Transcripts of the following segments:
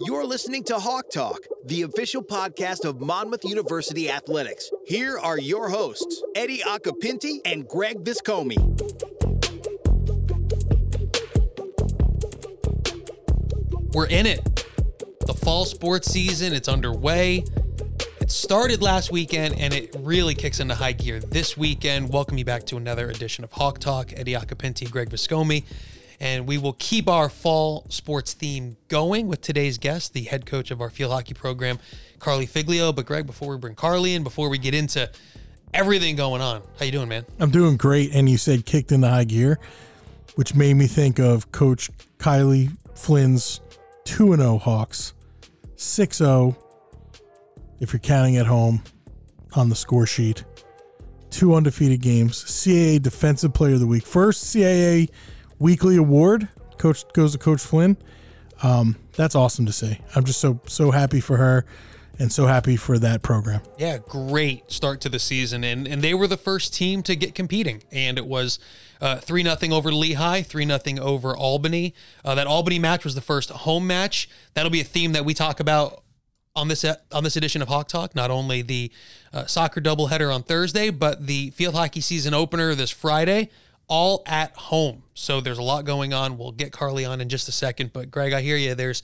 You're listening to Hawk Talk, the official podcast of Monmouth University Athletics. Here are your hosts, Eddy Occhipinti and Greg Viscomi. We're in it. The fall sports season, it's underway. It started last weekend and it really kicks into high gear this weekend. Welcome you back to another edition of Hawk Talk. Eddy Occhipinti, Greg Viscomi. And we will keep our fall sports theme going with today's guest, the head coach of our field hockey program, Carli Figlio. But Greg, before we bring Carli in, before we get into everything going on, how you doing, man? I'm doing great. And you said kicked into high gear, which made me think of Coach Kylie Flynn's 2 0 Hawks, 6 0 if you're counting at home on the score sheet. Two undefeated games. CAA Defensive Player of the Week. First CAA weekly award. Coach goes to Coach Flynn. Um, that's awesome to see. I'm just so so happy for her and so happy for that program. Yeah, great start to the season, and and they were the first team to get competing, and it was uh, three uh, nothing over Lehigh, three nothing over Albany. Uh, that Albany match was the first home match. That'll be a theme that we talk about on this on this edition of Hawk Talk. Not only the uh, soccer doubleheader on Thursday, but the field hockey season opener this Friday, all at home. So there's a lot going on. We'll get Carli on in just a second. But Greg, I hear you. There's,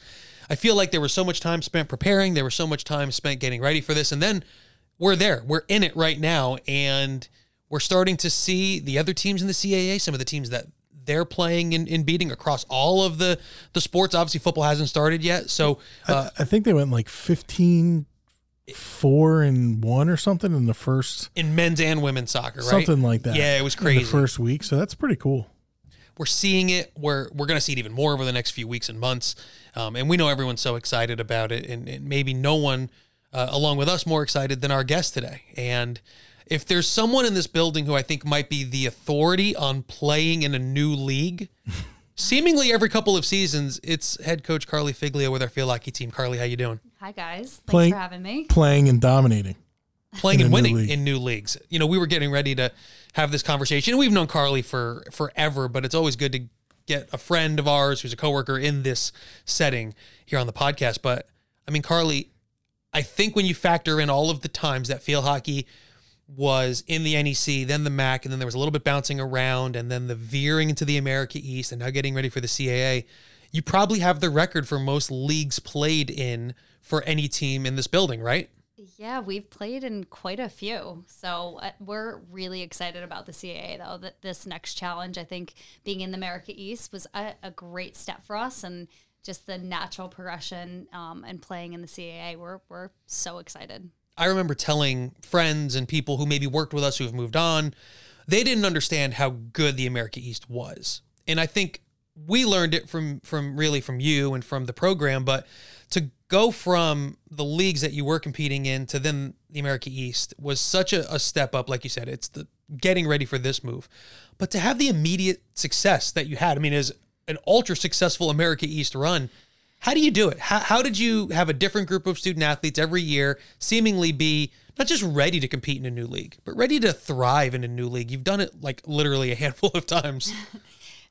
I feel like there was so much time spent preparing. There was so much time spent getting ready for this, and then we're there. We're in it right now, and we're starting to see the other teams in the CAA. Some of the teams that they're playing and, and beating across all of the the sports. Obviously, football hasn't started yet, so uh, I, I, think they went like 15, four and one or something in the first in men's and women's soccer, right? Something like that. Yeah, it was crazy. the first week, so that's pretty cool. We're seeing it. We're we're going to see it even more over the next few weeks and months, um, and we know everyone's so excited about it, and, and maybe no one, uh, along with us, more excited than our guest today, and if there's someone in this building who I think might be the authority on playing in a new league, seemingly every couple of seasons, it's head coach Carli Figlio with our field hockey team. Carli, how you doing? Hi guys, thanks playing, for having me. Playing and dominating. Playing and winning in new leagues. You know, we were getting ready to have this conversation. We've known Carli for forever, but it's always good to get a friend of ours who's a coworker in this setting here on the podcast. But I mean, Carli, I think when you factor in all of the times that field hockey was in the NEC, then the MAC, and then there was a little bit bouncing around, and then the veering into the America East, and now getting ready for the CAA. You probably have the record for most leagues played in for any team in this building, right? Yeah, we've played in quite a few. So uh, we're really excited about the CAA, though. That this next challenge, I think, being in the America East was a, a great step for us, and just the natural progression um, and playing in the CAA. We're we're so excited. I remember telling friends and people who maybe worked with us who have moved on, they didn't understand how good the America East was. And I think we learned it from from really from you and from the program, but to go from the leagues that you were competing in to then the America East was such a, a step up, like you said. It's the getting ready for this move. But to have the immediate success that you had, I mean, as an ultra successful America East run, how do you do it? How, how did you have a different group of student athletes every year seemingly be not just ready to compete in a new league, but ready to thrive in a new league? You've done it like literally a handful of times.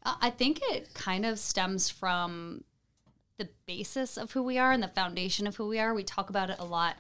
Uh, I think it kind of stems from the basis of who we are and the foundation of who we are. We talk about it a lot,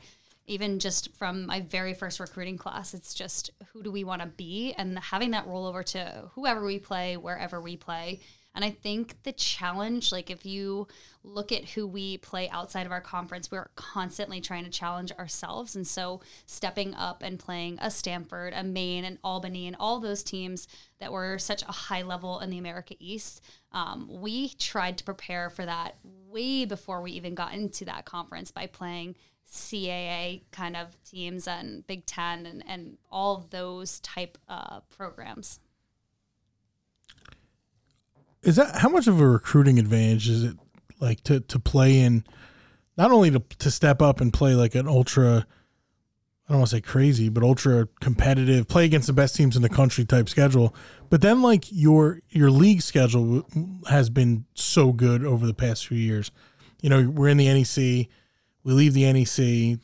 even just from my very first recruiting class. It's just who do we want to be and having that roll over to whoever we play, wherever we play and I think the challenge, like if you look at who we play outside of our conference, we're constantly trying to challenge ourselves. And so stepping up and playing a Stanford, a Maine, and Albany, and all those teams that were such a high level in the America East, um, we tried to prepare for that way before we even got into that conference by playing CAA kind of teams and Big Ten and, and all those type uh, programs is that how much of a recruiting advantage is it like to to play in not only to to step up and play like an ultra I don't want to say crazy, but ultra competitive, play against the best teams in the country type schedule. But then like your your league schedule has been so good over the past few years. You know, we're in the NEC, we leave the NEC,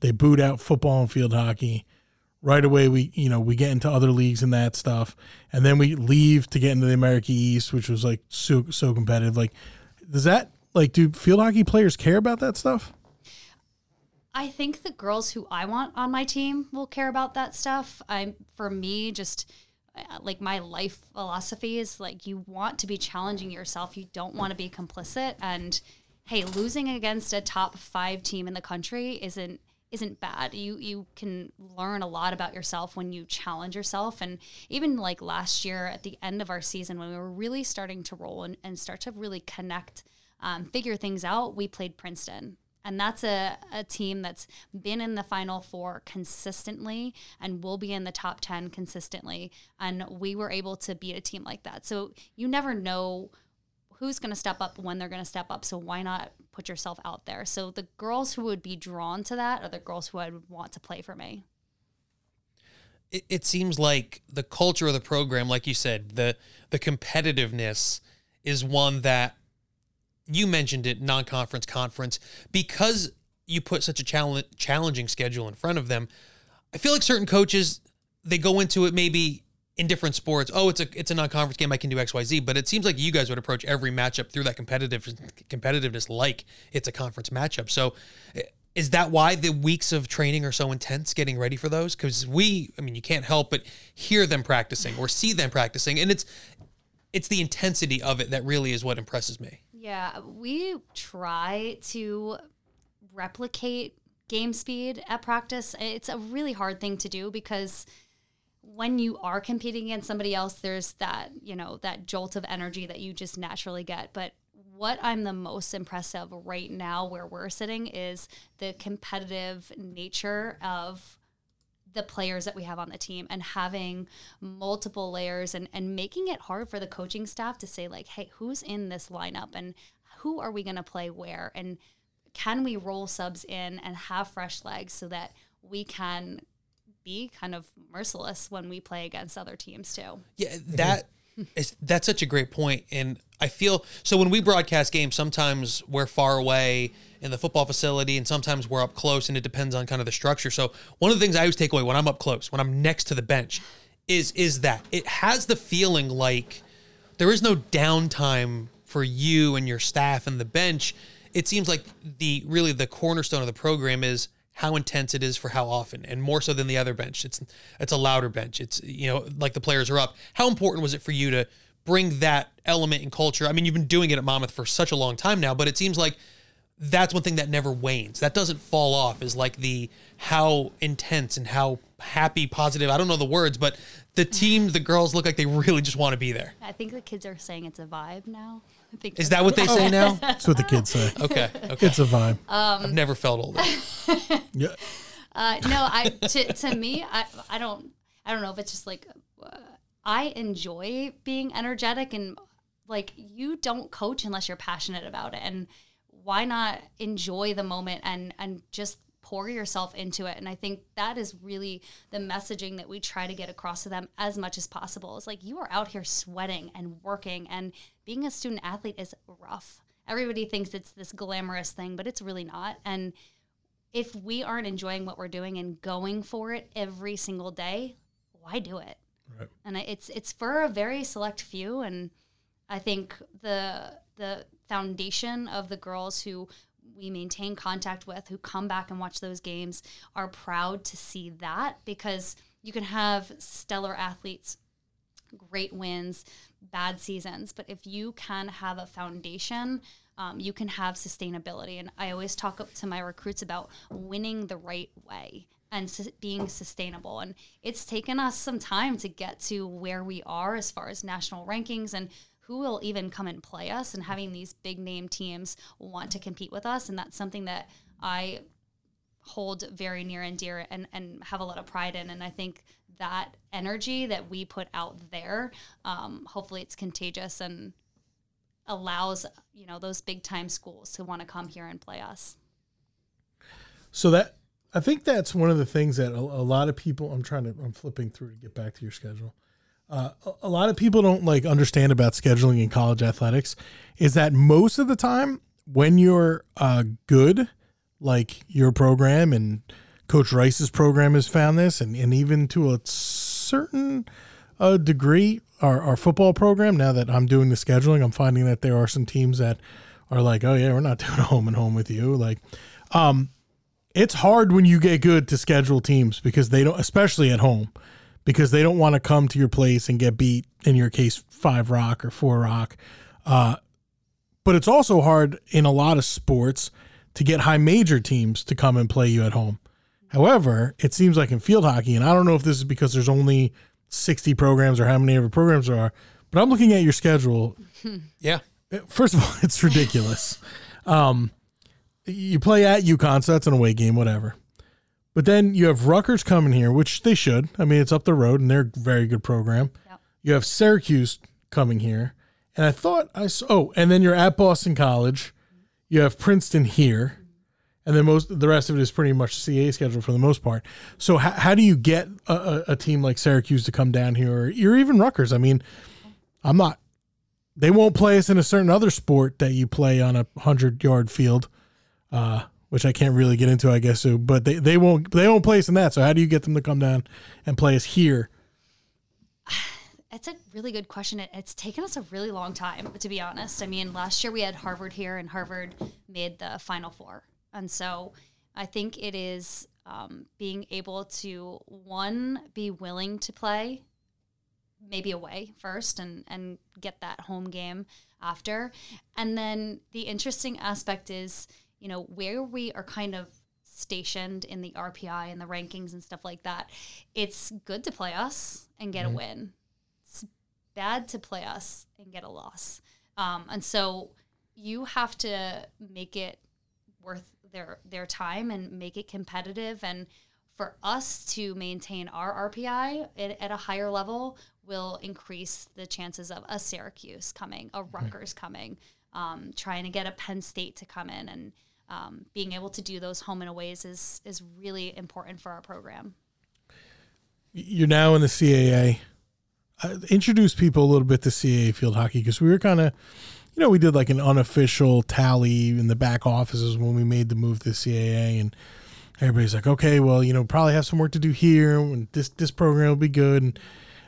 they boot out football and field hockey right away we you know we get into other leagues and that stuff and then we leave to get into the america east which was like so so competitive like does that like do field hockey players care about that stuff? I think the girls who I want on my team will care about that stuff. I'm for me just uh, like my life philosophy is like you want to be challenging yourself. You don't want to be complicit and hey, losing against a top 5 team in the country isn't isn't bad. You you can learn a lot about yourself when you challenge yourself. And even like last year at the end of our season when we were really starting to roll and, and start to really connect, um, figure things out, we played Princeton. And that's a, a team that's been in the final four consistently and will be in the top 10 consistently. And we were able to beat a team like that. So you never know who's going to step up when they're going to step up. So why not put yourself out there? So the girls who would be drawn to that are the girls who I would want to play for me. It, it seems like the culture of the program, like you said, the the competitiveness is one that you mentioned it, non-conference, conference, because you put such a challenge, challenging schedule in front of them. I feel like certain coaches they go into it maybe in different sports, oh, it's a it's a non-conference game. I can do X, Y, Z. But it seems like you guys would approach every matchup through that competitive competitiveness, like it's a conference matchup. So, eh, is that why the weeks of training are so intense, getting ready for those? Because we, I mean, you can't help but hear them practicing or see them practicing, and it's it's the intensity of it that really is what impresses me. Yeah, we try to replicate game speed at practice. It's a really hard thing to do because when you are competing against somebody else, there's that, you know, that jolt of energy that you just naturally get. But what I'm the most impressed of right now where we're sitting is the competitive nature of the players that we have on the team and having multiple layers and, and making it hard for the coaching staff to say like, hey, who's in this lineup and who are we going to play where? And can we roll subs in and have fresh legs so that we can be kind of merciless when we play against other teams too. Yeah, that is that's such a great point, and I feel so when we broadcast games. Sometimes we're far away in the football facility, and sometimes we're up close, and it depends on kind of the structure. So one of the things I always take away when I'm up close, when I'm next to the bench, is is that it has the feeling like there is no downtime for you and your staff and the bench. It seems like the really the cornerstone of the program is how intense it is for how often and more so than the other bench. It's it's a louder bench. It's you know like the players are up. How important was it for you to bring that element in culture? I mean you've been doing it at monmouth for such a long time now but it seems like that's one thing that never wanes. That doesn't fall off is like the how intense and how happy positive i don't know the words but the team the girls look like they really just want to be there. I think the kids are saying it's a vibe now is that what they say now? That's what the kids say. Okay, okay. It's a vibe. Um, I've never felt older. yeah. Uh, no, I to, to me, I I don't I don't know if it's just like uh, I enjoy being energetic and like you don't coach unless you're passionate about it and why not enjoy the moment and and just pour yourself into it. And I think that is really the messaging that we try to get across to them as much as possible. It's like you are out here sweating and working, and being a student athlete is rough. Everybody thinks it's this glamorous thing, but it's really not. And if we aren't enjoying what we're doing and going for it every single day, why do it? Right. And it's it's for a very select few, and I think the the foundation of the girls who we maintain contact with who come back and watch those games are proud to see that because you can have stellar athletes great wins bad seasons. But if you can have a foundation um, you can have sustainability. And i always talk to my recruits about winning the right way and su- being sustainable. And it's taken us some time to get to where we are as far as national rankings and who will even come and play us and having these big name teams want to compete with us and that's something that i hold very near and dear and, and have a lot of pride in and i think that energy that we put out there um, hopefully it's contagious and allows you know those big time schools to want to come here and play us. So that i think that's one of the things that a, a lot of people i'm trying to i'm flipping through to get back to your schedule uh, a lot of people don't like understand about scheduling in college athletics is that most of the time when you're uh, good, like your program and Coach Rice's program has found this, and, and even to a certain uh, degree, our, our football program, now that I'm doing the scheduling, I'm finding that there are some teams that are like, oh yeah, we're not doing home and home with you. Like, um, it's hard when you get good to schedule teams because they don't, especially at home, because they don't want to come to your place and get beat. In your case, five rock or four rock. Uh, but it's also hard in a lot of sports to get high major teams to come and play you at home. However, it seems like in field hockey, and I don't know if this is because there's only 60 programs or how many ever programs there are, but I'm looking at your schedule. Yeah. First of all, it's ridiculous. um, you play at UConn, so that's an away game, whatever. But then you have Rutgers coming here, which they should. I mean, it's up the road, and they're a very good program. Yep. You have Syracuse coming here, and I thought I saw. Oh, and then you're at Boston College. You have Princeton here, and then most the rest of it is pretty much CA schedule for the most part. So how, how do you get a, a, a team like Syracuse to come down here, or you're even Rutgers? I mean, I'm not. They won't play us in a certain other sport that you play on a hundred yard field, uh, which I can't really get into, I guess. So, but they, they won't they won't play us in that. So how do you get them to come down and play us here? That's a really good question. It, it's taken us a really long time, to be honest. I mean, last year we had Harvard here, and Harvard made the Final Four, and so I think it is um, being able to one be willing to play, maybe away first, and and get that home game after, and then the interesting aspect is you know where we are kind of stationed in the RPI and the rankings and stuff like that. It's good to play us and get a win It's bad to play us and get a loss. Um, and so you have to make it worth their their time and make it competitive. And for us to maintain our RPI at, at a higher level will increase the chances of a Syracuse coming, a Rutgers coming, um, trying to get a Penn State to come in, and um, being able to do those home and aways is is really important for our program. You're now in the CAA. Uh, introduce people a little bit to CAA field hockey because we were kind of, you know, we did like an unofficial tally in the back offices when we made the move to CAA, and everybody's like, okay, well, you know, probably have some work to do here, and this this program will be good, and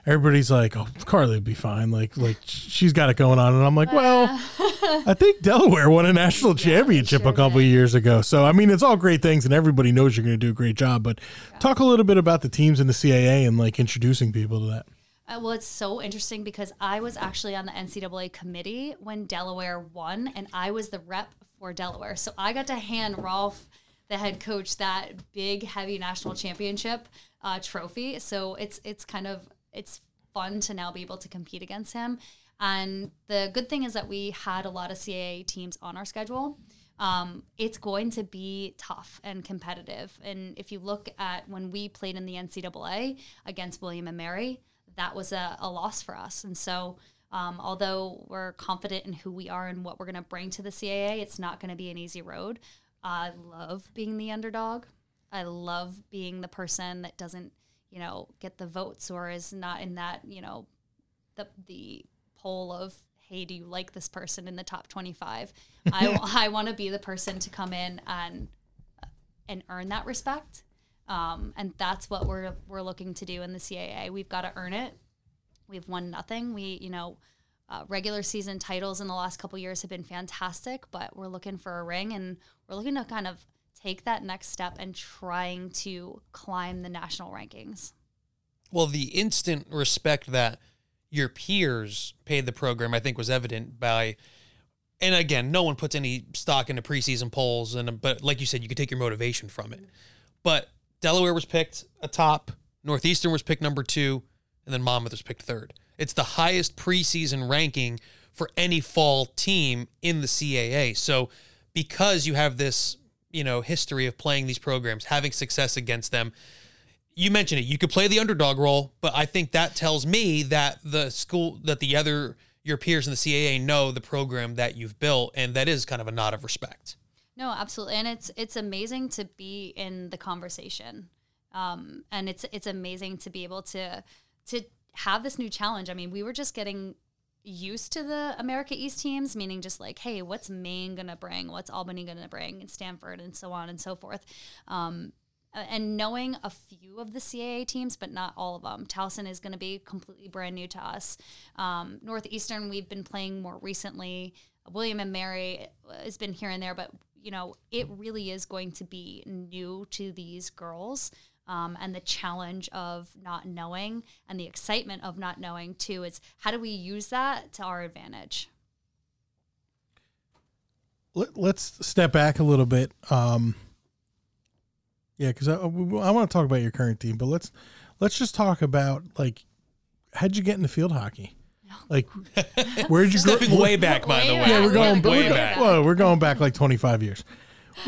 everybody's like, oh, Carli will be fine, like like she's got it going on, and I'm like, well, I think Delaware won a national championship sure a couple of years ago, so I mean, it's all great things, and everybody knows you're going to do a great job, but talk a little bit about the teams in the CAA and like introducing people to that. Uh, well, it's so interesting because I was actually on the NCAA committee when Delaware won, and I was the rep for Delaware. So I got to hand Rolf, the head coach, that big, heavy national championship uh, trophy. So it's it's kind of it's fun to now be able to compete against him. And the good thing is that we had a lot of CAA teams on our schedule. Um, it's going to be tough and competitive. And if you look at when we played in the NCAA against William and Mary, that was a, a loss for us. And so, um, although we're confident in who we are and what we're going to bring to the CAA, it's not going to be an easy road. I love being the underdog. I love being the person that doesn't, you know, get the votes or is not in that, you know, the the poll of hey, do you like this person in the top 25? I, I want to be the person to come in and and earn that respect. Um, and that's what we're we're looking to do in the CAA. We've got to earn it. We've won nothing. We, you know, uh, regular season titles in the last couple years have been fantastic, but we're looking for a ring, and we're looking to kind of take that next step and trying to climb the national rankings. Well, the instant respect that your peers paid the program, I think, was evident by. And again, no one puts any stock into preseason polls, and but like you said, you could take your motivation from it. But Delaware was picked atop, Northeastern was picked number two, and then Monmouth was picked third. It's the highest preseason ranking for any fall team in the CAA. So because you have this, you know, history of playing these programs, having success against them, you mentioned it. You could play the underdog role, but I think that tells me that the school, that the other your peers in the CAA know the program that you've built, and that is kind of a nod of respect. No, absolutely, and it's it's amazing to be in the conversation, um, and it's it's amazing to be able to to have this new challenge. I mean, we were just getting used to the America East teams, meaning just like, hey, what's Maine gonna bring? What's Albany gonna bring? And Stanford, and so on and so forth. Um, and knowing a few of the CAA teams, but not all of them. Towson is going to be completely brand new to us. Um, Northeastern, we've been playing more recently. William and Mary has been here and there, but you know, it really is going to be new to these girls. Um, and the challenge of not knowing and the excitement of not knowing too is how do we use that to our advantage Let, us step back a little bit um, yeah because I, I want to talk about your current team but let's let's just talk about like how'd you get into field hockey like where'd you Stepping go way back, by Way the way. yeah we're going way we're go- back. well, we're going back like 25 years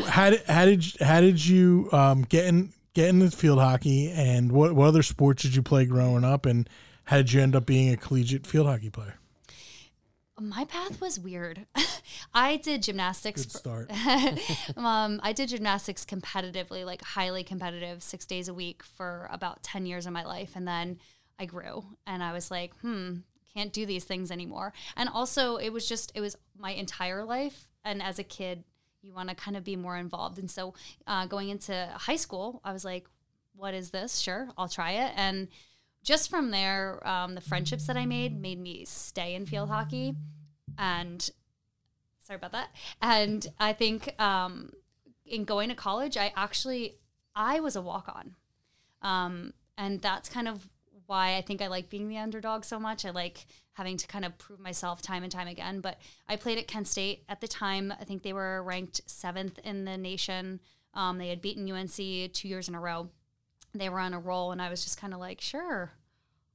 how did how did how did you um, get in get into field hockey and what what other sports did you play growing up and how did you end up being a collegiate field hockey player my path was weird i did gymnastics good start um, I did gymnastics competitively, like highly competitive, six days a week for about 10 years of my life. And then I grew and I was like, hmm, can't do these things anymore. And also, it was just, it was my entire life. And as a kid, you want to kind of be more involved. And so uh, going into high school, I was like, what is this? Sure, I'll try it. And just from there, um, the friendships that I made made me stay in field hockey. And sorry about that. And I think um, in going to college, I actually I was a walk on, um, and that's kind of why I think I like being the underdog so much. I like having to kind of prove myself time and time again. But I played at Kent State at the time. I think they were ranked seventh in the nation. Um, they had beaten UNC two years in a row. They were on a roll, and I was just kind of like, sure,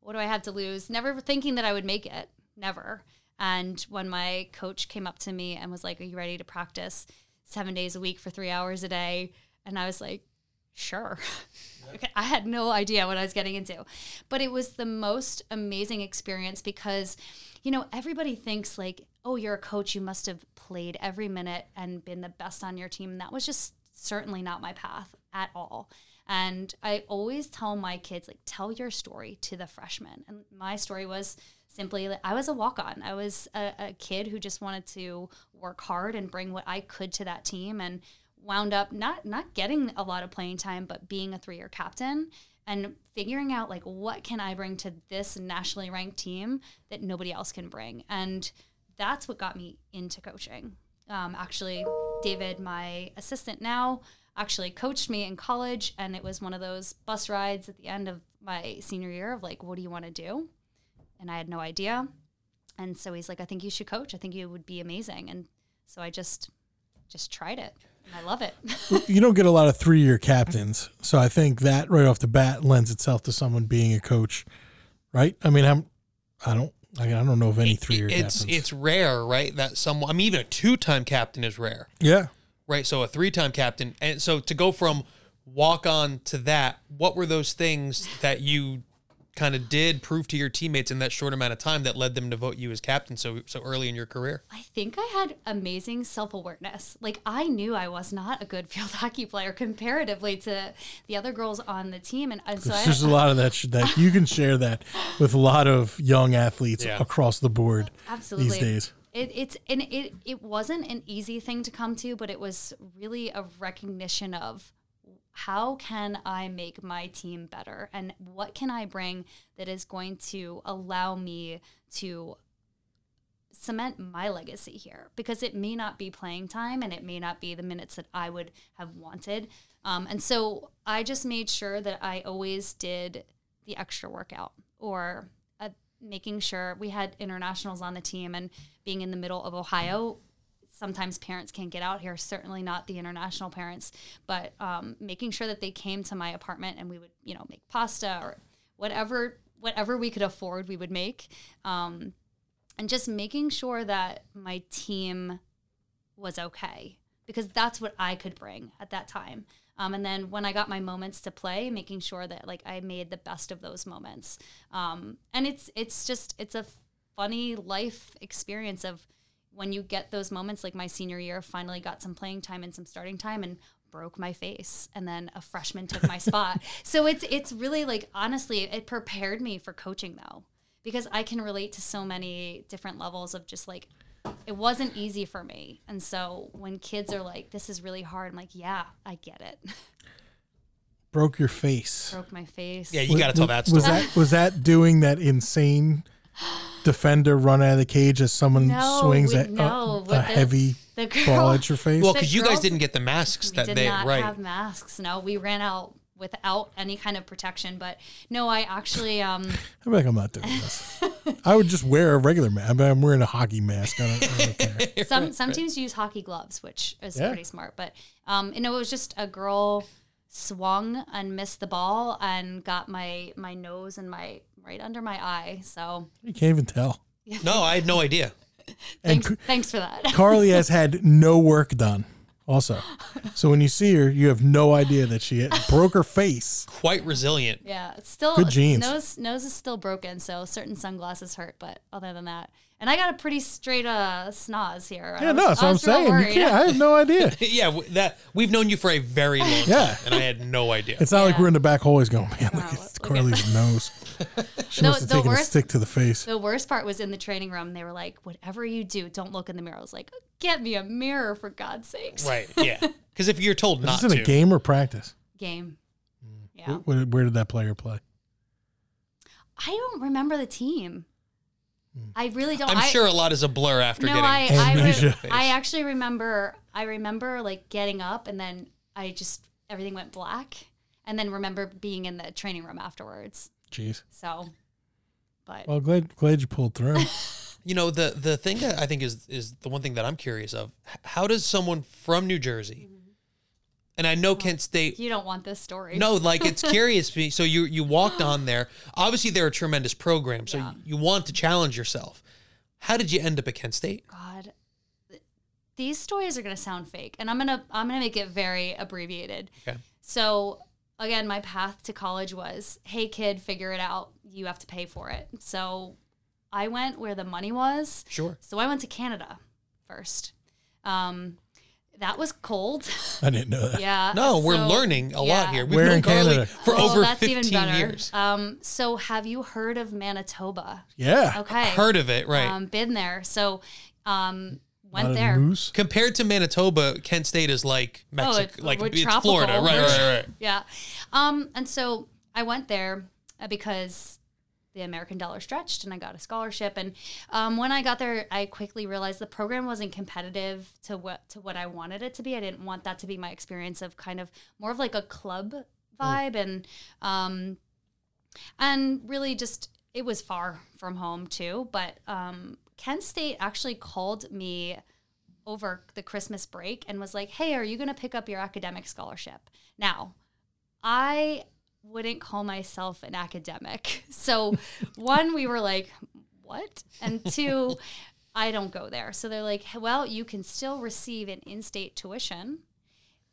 what do I have to lose? Never thinking that I would make it. Never. And when my coach came up to me and was like, Are you ready to practice seven days a week for three hours a day? And I was like, Sure. okay. I had no idea what I was getting into. But it was the most amazing experience because, you know, everybody thinks like, oh, you're a coach, you must have played every minute and been the best on your team. And that was just certainly not my path at all. And I always tell my kids, like, tell your story to the freshmen. And my story was simply that I was a walk on. I was a, a kid who just wanted to work hard and bring what I could to that team and wound up not not getting a lot of playing time, but being a three year captain and figuring out like what can I bring to this nationally ranked team that nobody else can bring. And that's what got me into coaching. Um, actually, David, my assistant now, actually coached me in college, and it was one of those bus rides at the end of my senior year of like, what do you want to do? And I had no idea. And so he's like, I think you should coach. I think you would be amazing. And so I just just tried it. And I love it. you don't get a lot of three year captains, so I think that right off the bat lends itself to someone being a coach, right? I mean, I'm, I don't, I don't know of any three year It's captains. it's rare, right? That someone. I mean, even a two time captain is rare, yeah, right? So a three time captain, and so to go from walk on to that, what were those things that you kind of did prove to your teammates in that short amount of time that led them to vote you as captain so so early in your career? I think I had amazing self awareness. Like I knew I was not a good field hockey player comparatively to the other girls on the team, and, and so I, there's a lot of that that you can share that with a lot of young athletes Yeah. across the board absolutely these days. It, it's and it it wasn't an easy thing to come to, but it was really a recognition of how can I make my team better and what can I bring that is going to allow me to cement my legacy here because it may not be playing time and it may not be the minutes that I would have wanted. Um, and so I just made sure that I always did the extra workout or making sure we had internationals on the team and being in the middle of Ohio. Sometimes parents can't get out here, certainly not the international parents, but um, making sure that they came to my apartment and we would, you know, make pasta or whatever whatever we could afford, we would make. Um, and just making sure that my team was okay because that's what I could bring at that time. Um, and then when I got my moments to play, making sure that like I made the best of those moments. Um, and it's it's just it's a funny life experience of when you get those moments. Like my senior year, finally got some playing time and some starting time, and broke my face and then a freshman took my spot so it's it's really like honestly it prepared me for coaching though because I can relate to so many different levels of just like it wasn't easy for me. And so when kids are like, this is really hard, I'm like, yeah, I get it. broke your face. broke my face. Yeah, you got to tell that story. Was that was that doing that insane defender run out of the cage as someone No, swings we- at a- no, a, with the- heavy the girl- ball at your face? well, because you guys didn't get the masks We that did they not right. have masks. No, we ran out without any kind of protection. But no, I actually um I'm like, I'm not doing this. I would just wear a regular mask. I mean, I'm wearing a hockey mask. I don't, I don't care. some some teams use hockey gloves, which is Yeah. pretty smart. But um, you know, it was just a girl swung and missed the ball and got my my nose and my right under my eye. So You can't even tell. no, I had no idea. And thanks, thanks for that. Carli has had no work done. Also, so when you see her, you have no idea that she broke her face. Quite resilient. Yeah, it's still Good genes. Nose nose is still broken, so certain sunglasses hurt. But other than that, and I got a pretty straight uh snoz here. Yeah, no, that's what I'm saying. You can't, I have no idea. yeah, w- that we've known you for a very long time, Yeah. and I had no idea. It's not like we're in the back hallways going, man, look Wow, at look Carli's nose. She No, must have the taken a worst- stick to the face. The worst part was in the training room. They were like, "Whatever you do, don't look in the mirror." I was like, "Get me a mirror for God's sakes!" right. Yeah. Because if you're told Is not this in to, a game or practice? Game. Mm. Yeah, Where, where did that player play? I don't remember the team. I really don't. I'm I, sure a lot is a blur after No, getting I I, re- I actually remember. I remember like getting up and then I just everything went black, and then remember being in the training room afterwards. Jeez. So, but Well, glad glad you pulled through. You know, the the thing that I think is is the one thing that I'm curious of. How does someone from New Jersey, and I know Kent State you don't want this story. No, like it's curious. to me. So you you walked on there. Obviously, they're a tremendous program. So Yeah. you want to challenge yourself. How did you end up at Kent State? God, these stories are gonna sound fake, and I'm gonna I'm gonna make it very abbreviated. Okay. So again, my path to college was, hey kid, figure it out. You have to pay for it. So I went where the money was. Sure. So I went to Canada first. Um, that was cold. I didn't know that. yeah. No, we're so- learning a lot here. We've Where known in Carli Canada? for Well, over that's 15 even better. years. Um, so have you heard of Manitoba? Yeah. Okay. Heard of it, right? Um, been there. So um, went Lot there. moose. Compared to Manitoba, Kent State is like Mexico, Oh, it's- like we're it's tropical. Florida, right? Right, right. Yeah. Um, and so I went there uh, because the American dollar stretched and I got a scholarship. And um, when I got there, I quickly realized the program wasn't competitive to what to what I wanted it to be. I didn't want that to be my experience of kind of more of like a club vibe and um, and really just it was far from home too. But um, Kent State actually called me over the Christmas break and was like, "Hey, are you going to pick up your academic scholarship?" Now, I wouldn't call myself an academic. So, one, we were like, "What?" And two, I don't go there. So they're like, "Well, you can still receive an in-state tuition,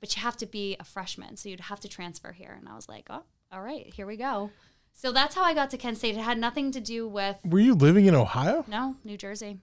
but you have to be a freshman, so you'd have to transfer here." And I was like, "Oh, all right, here we go." So that's how I got to Kent State. It had nothing to do with Were you living in Ohio no New Jersey.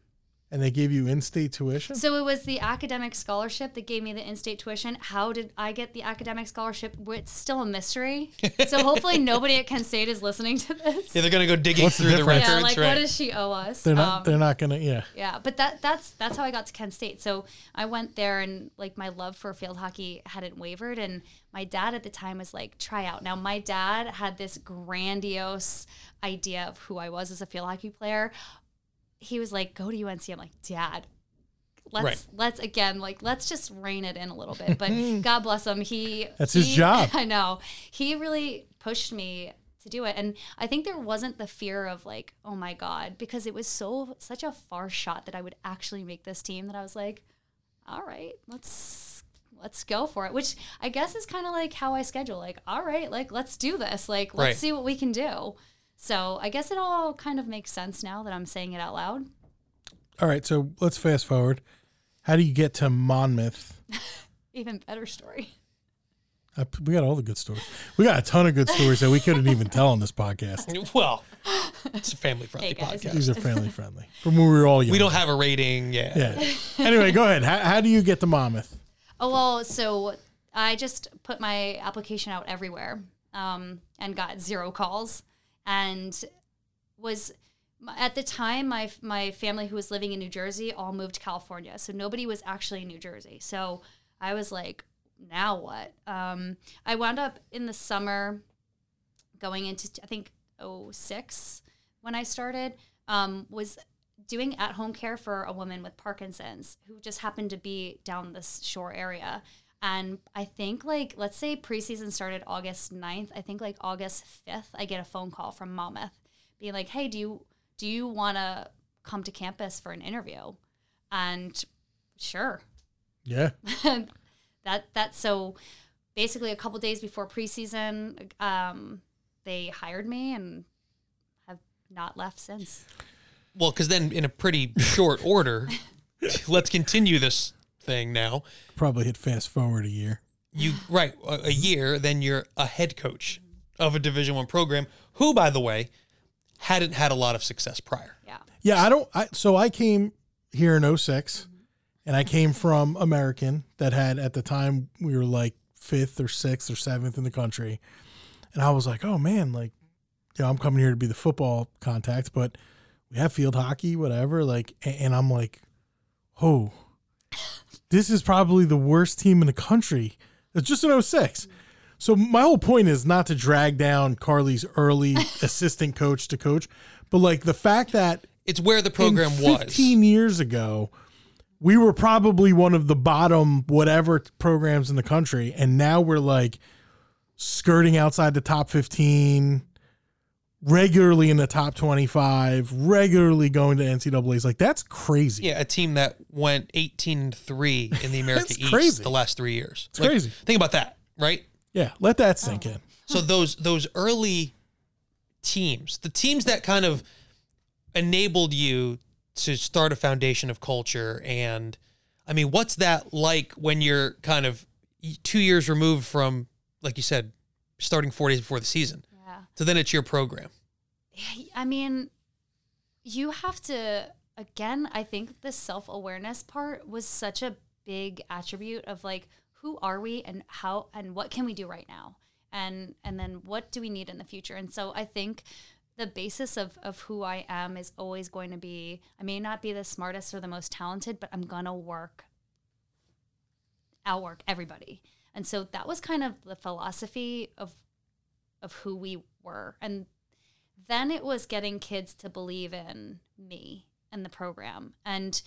And they gave you in-state tuition? So it was the academic scholarship that gave me the in-state tuition. How did I get the academic scholarship? It's still a mystery. so hopefully nobody at Kent State is listening to this. Yeah, they're gonna go digging What's through the, difference? records, Yeah, like right? what does she owe us? they're not. Um, they're not gonna. Yeah. yeah, but that that's that's how I got to Kent State. So I went there and like my love for field hockey hadn't wavered and my dad at the time was like try out. Now my dad had this grandiose idea of who I was as a field hockey player. He was like go to UNC. I'm like, "Dad, let's Right. let's again like let's just rein it in a little bit." But God bless him. He That's his job. I know. He really pushed me to do it. And I think there wasn't the fear of like, oh my God, because it was so such a far shot that I would actually make this team that I was like, all right, let's let's go for it. Which I guess is kind of like how I schedule. Like, all right, like let's do this. Like, let's Right. see what we can do. So I guess it all kind of makes sense now that I'm saying it out loud. All right. So let's fast forward. How do you get to Monmouth? Even better story. I, we got all the good stories. We got a ton of good stories that we couldn't even tell on this podcast. well, it's a family friendly Hey, podcast. These are family friendly. From when we were all young. We don't have a rating. Yeah. Yeah. Anyway, go ahead. How, how do you get to Monmouth? Oh well, so I just put my application out everywhere um, and got zero calls, and was at the time my my family who was living in New Jersey all moved to California, so nobody was actually in New Jersey. So I was like, now what? Um, I wound up in the summer going into I think 06 when I started um, was doing at home care for a woman with Parkinson's who just happened to be down this shore area. And I think like let's say preseason started August 9th. I think like August 5th I get a phone call from Monmouth being like, "Hey, do you do you want to come to campus for an interview?" And sure. Yeah. that that's so basically a couple days before preseason um, they hired me and have not left since. Well, because then in a pretty short order, let's continue this thing now. Probably hit fast forward a year. You right a, a year, then you're a head coach of a Division One program, who, by the way, hadn't had a lot of success prior. Yeah. Yeah, I don't. I so I came here in 6 and I came from American that had at the time we were like fifth or sixth or seventh in the country, and I was like, oh man, like, you know, I'm coming here to be the football contact, but we have field hockey, whatever. Like, a- and I'm like, oh, this is probably the worst team in the country. It's just an 06. So my whole point is not to drag down Carli's early assistant coach to coach, but like the fact that It's where the program in was. 15 years ago, we were probably one of the bottom whatever programs in the country, and now we're like skirting outside the top 15, regularly in the top 25, regularly going to NCAA's. Like that's crazy. Yeah, a team that went 18 3 in the America East crazy. the last three years. It's crazy. Think about that, right? Yeah, let that oh. sink in. So those those early teams, the teams that kind of enabled you to start a foundation of culture and I mean, what's that like when you're kind of 2 years removed from like you said starting 4 days before the season. So then it's your program. I mean, you have to again, I think the self-awareness part was such a big attribute of like who are we and how and what can we do right now? And and then what do we need in the future? And so I think the basis of, of who I am is always going to be I may not be the smartest or the most talented, but I'm gonna work outwork everybody. And so that was kind of the philosophy of of who we were. And then it was getting kids to believe in me and the program. And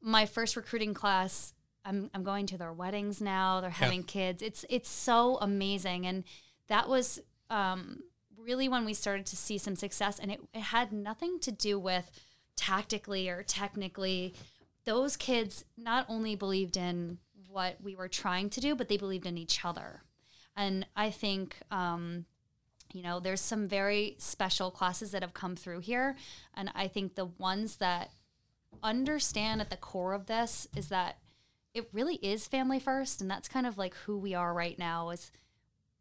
my first recruiting class, I'm I'm going to their weddings now. They're having kids. It's it's so amazing. And that was um, really when we started to see some success. And it, it had nothing to do with tactically or technically. Those kids not only believed in what we were trying to do, but they believed in each other. And I think um, you know there's some very special classes that have come through here. And i think the ones that understand at the core of this is that it really is family first. And that's kind of like who we are right now is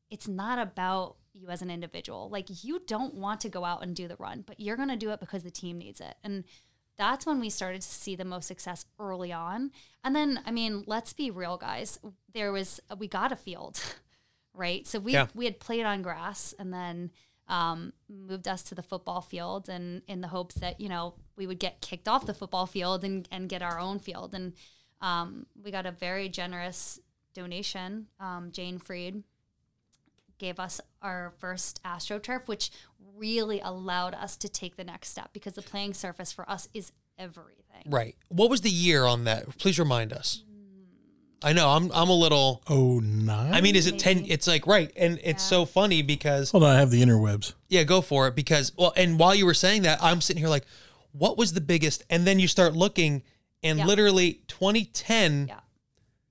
it's not about you as an individual. Like you don't want to go out and do the run but you're going to do it because the team needs it. And that's when we started to see the most success early on. And then i mean let's be real guys. There was we got a field right? So we Yeah. we had played on grass and then um, moved us to the football field and in the hopes that you know we would get kicked off the football field and, and get our own field and um, we got a very generous donation. Um, Jane Freed gave us our first AstroTurf, which really allowed us to take the next step because the playing surface for us is everything. Right. What was the year on that? Please remind us. I know I'm I'm a little Oh nine. I mean, is it 10 it's like right and it's so funny because hold on, I have the interwebs. Yeah, go for it because well, and while you were saying that, I'm sitting here like, what was the biggest? And then you start looking, and Yeah. literally 2010, Yeah.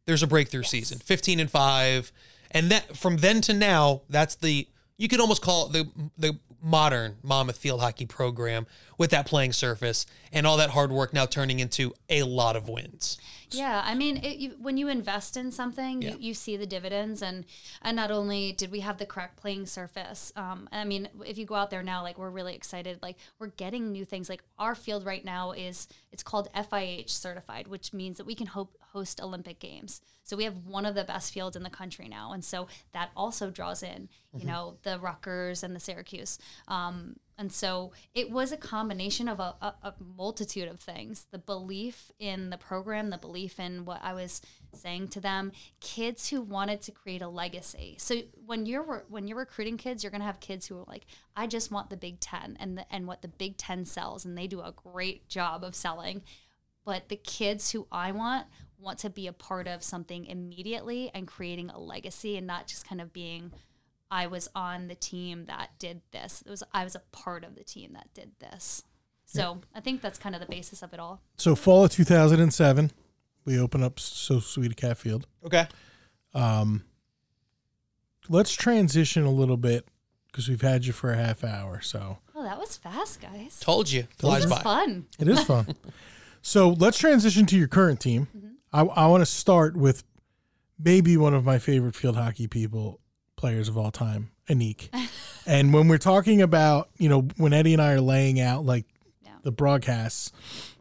there's a breakthrough season, 15 and five, and that from then to now, that's the you could almost call it the the modern Monmouth field hockey program with that playing surface and all that hard work now turning into a lot of wins. Yeah, I mean, it, you, when you invest in something, Yeah. you, you see the dividends, and and not only did we have the correct playing surface. Um, I mean, if you go out there now, like we're really excited. Like we're getting new things. Like our field right now is it's called FIH certified, which means that we can hope host Olympic games. So we have one of the best fields in the country now, and so that also draws in, you know, the Rutgers and the Syracuse. Um, and so it was a combination of a, a, a, multitude of things the belief in the program, the belief in what I was saying to them, kids who wanted to create a legacy. So when you're when you're recruiting kids, you're going to have kids who are like, I just want the Big 10 and the, and what the Big 10 sells and they do a great job of selling. But the kids who I want want to be a part of something immediately and creating a legacy and not just kind of being I was on the team that did this. It was I was a part of the team that did this. So yeah. I think that's kind of the basis of it all. So fall of 2007, we open up So Sweet Cat Field. Okay. Um, let's transition a little bit because we've had you for a half hour. So. Oh, that was fast, guys. Told you. Flies this by. fun. It is fun. so let's transition to your current team. Mm-hmm. I, I want to start with maybe one of my favorite field hockey people players of all time, Anik. and when we're talking about, you know, when Eddy and I are laying out like yeah. the broadcasts,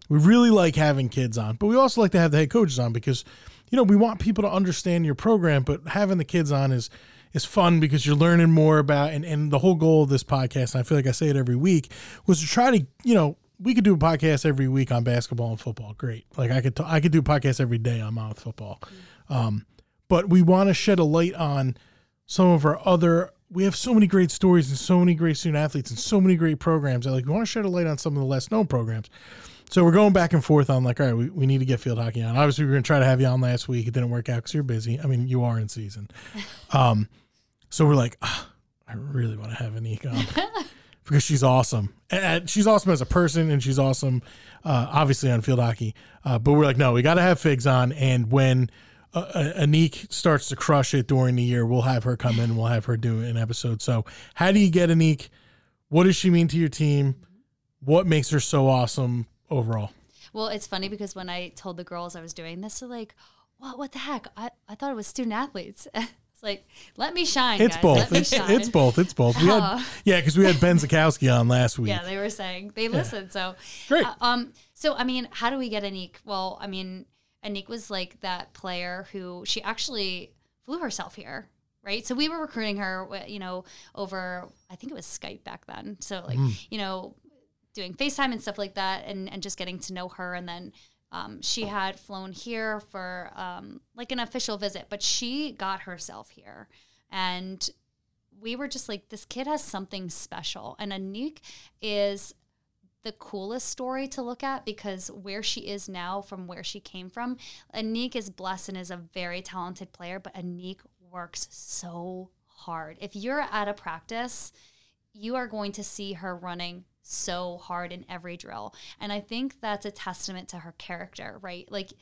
we really like having kids on, but we also like to have the head coaches on because, you know, we want people to understand your program, but having the kids on is is fun because you're learning more about and, and the whole goal of this podcast, and I feel like I say it every week, was to try to, you know, we could do a podcast every week on basketball and football. Great. Like I could, t- I could do a podcast every day on Monmouth football. Um, but we want to shed a light on some of our other we have so many great stories and so many great student athletes and so many great programs. I like we want to shed a light on some of the less known programs. So we're going back and forth on like, all right, we, we need to get field hockey on. Obviously, we are going to try to have you on last week. It didn't work out because you're busy. I mean, you are in season. Um, so we're like, ah, I really want to have Anik on because she's awesome. And she's awesome as a person, and she's awesome, uh, obviously on field hockey. Uh, but we're like, no, we got to have Figs on. And when uh, Anik starts to crush it during the year, we'll have her come in. We'll have her do an episode. So, how do you get Anik? What does she mean to your team? What makes her so awesome overall? Well, it's funny because when I told the girls I was doing this, they're like, "What? What the heck? I, I thought it was student athletes." it's like, let me shine. It's guys. both. It's, it's, both. It's both. We had, yeah, because we had Ben Zakowski on last week. Yeah, they were saying they listened. Yeah. So great. Uh, um. So I mean, how do we get Anik? Well, I mean Anik was like that player who she actually flew herself here, right? So we were recruiting her, you know, over I think it was Skype back then. So like, mm. you know, doing FaceTime and stuff like that, and and just getting to know her, and then. Um, she had flown here for um, like an official visit, but she got herself here. And we were just like, this kid has something special. And Anik is the coolest story to look at because where she is now from where she came from, Anik is blessed and is a very talented player, but Anik works so hard. If you're at a practice, you are going to see her running so hard in every drill. And I think that's a testament to her character, right? Like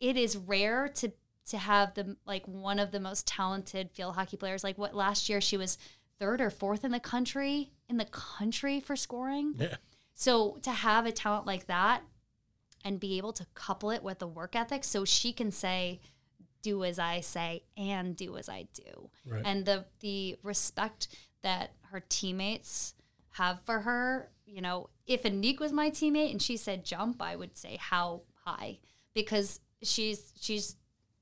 it is rare to to have the like one of the most talented field hockey players. Like what last year she was third or fourth in the country in the country for scoring. Yeah. So to have a talent like that and be able to couple it with the work ethic so she can say, do as I say and do as I do. Right. And the the respect that her teammates have for her, you know, if Anik was my teammate and she said jump, I would say how high because she's she's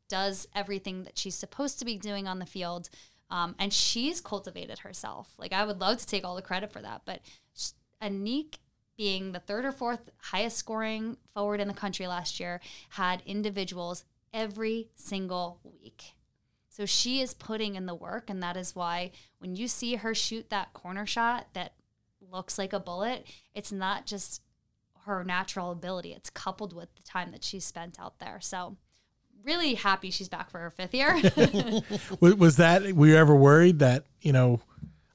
does everything that she's supposed to be doing on the field. Um, and she's cultivated herself. Like I would love to take all the credit for that, but Anik being the third or fourth highest scoring forward in the country last year, had individuals every single week. So she is putting in the work, and that is why when you see her shoot that corner shot that looks like a bullet, it's not just her natural ability, it's coupled with the time that she's spent out there. So really happy she's back for her fifth year. was that were you ever worried that, you know,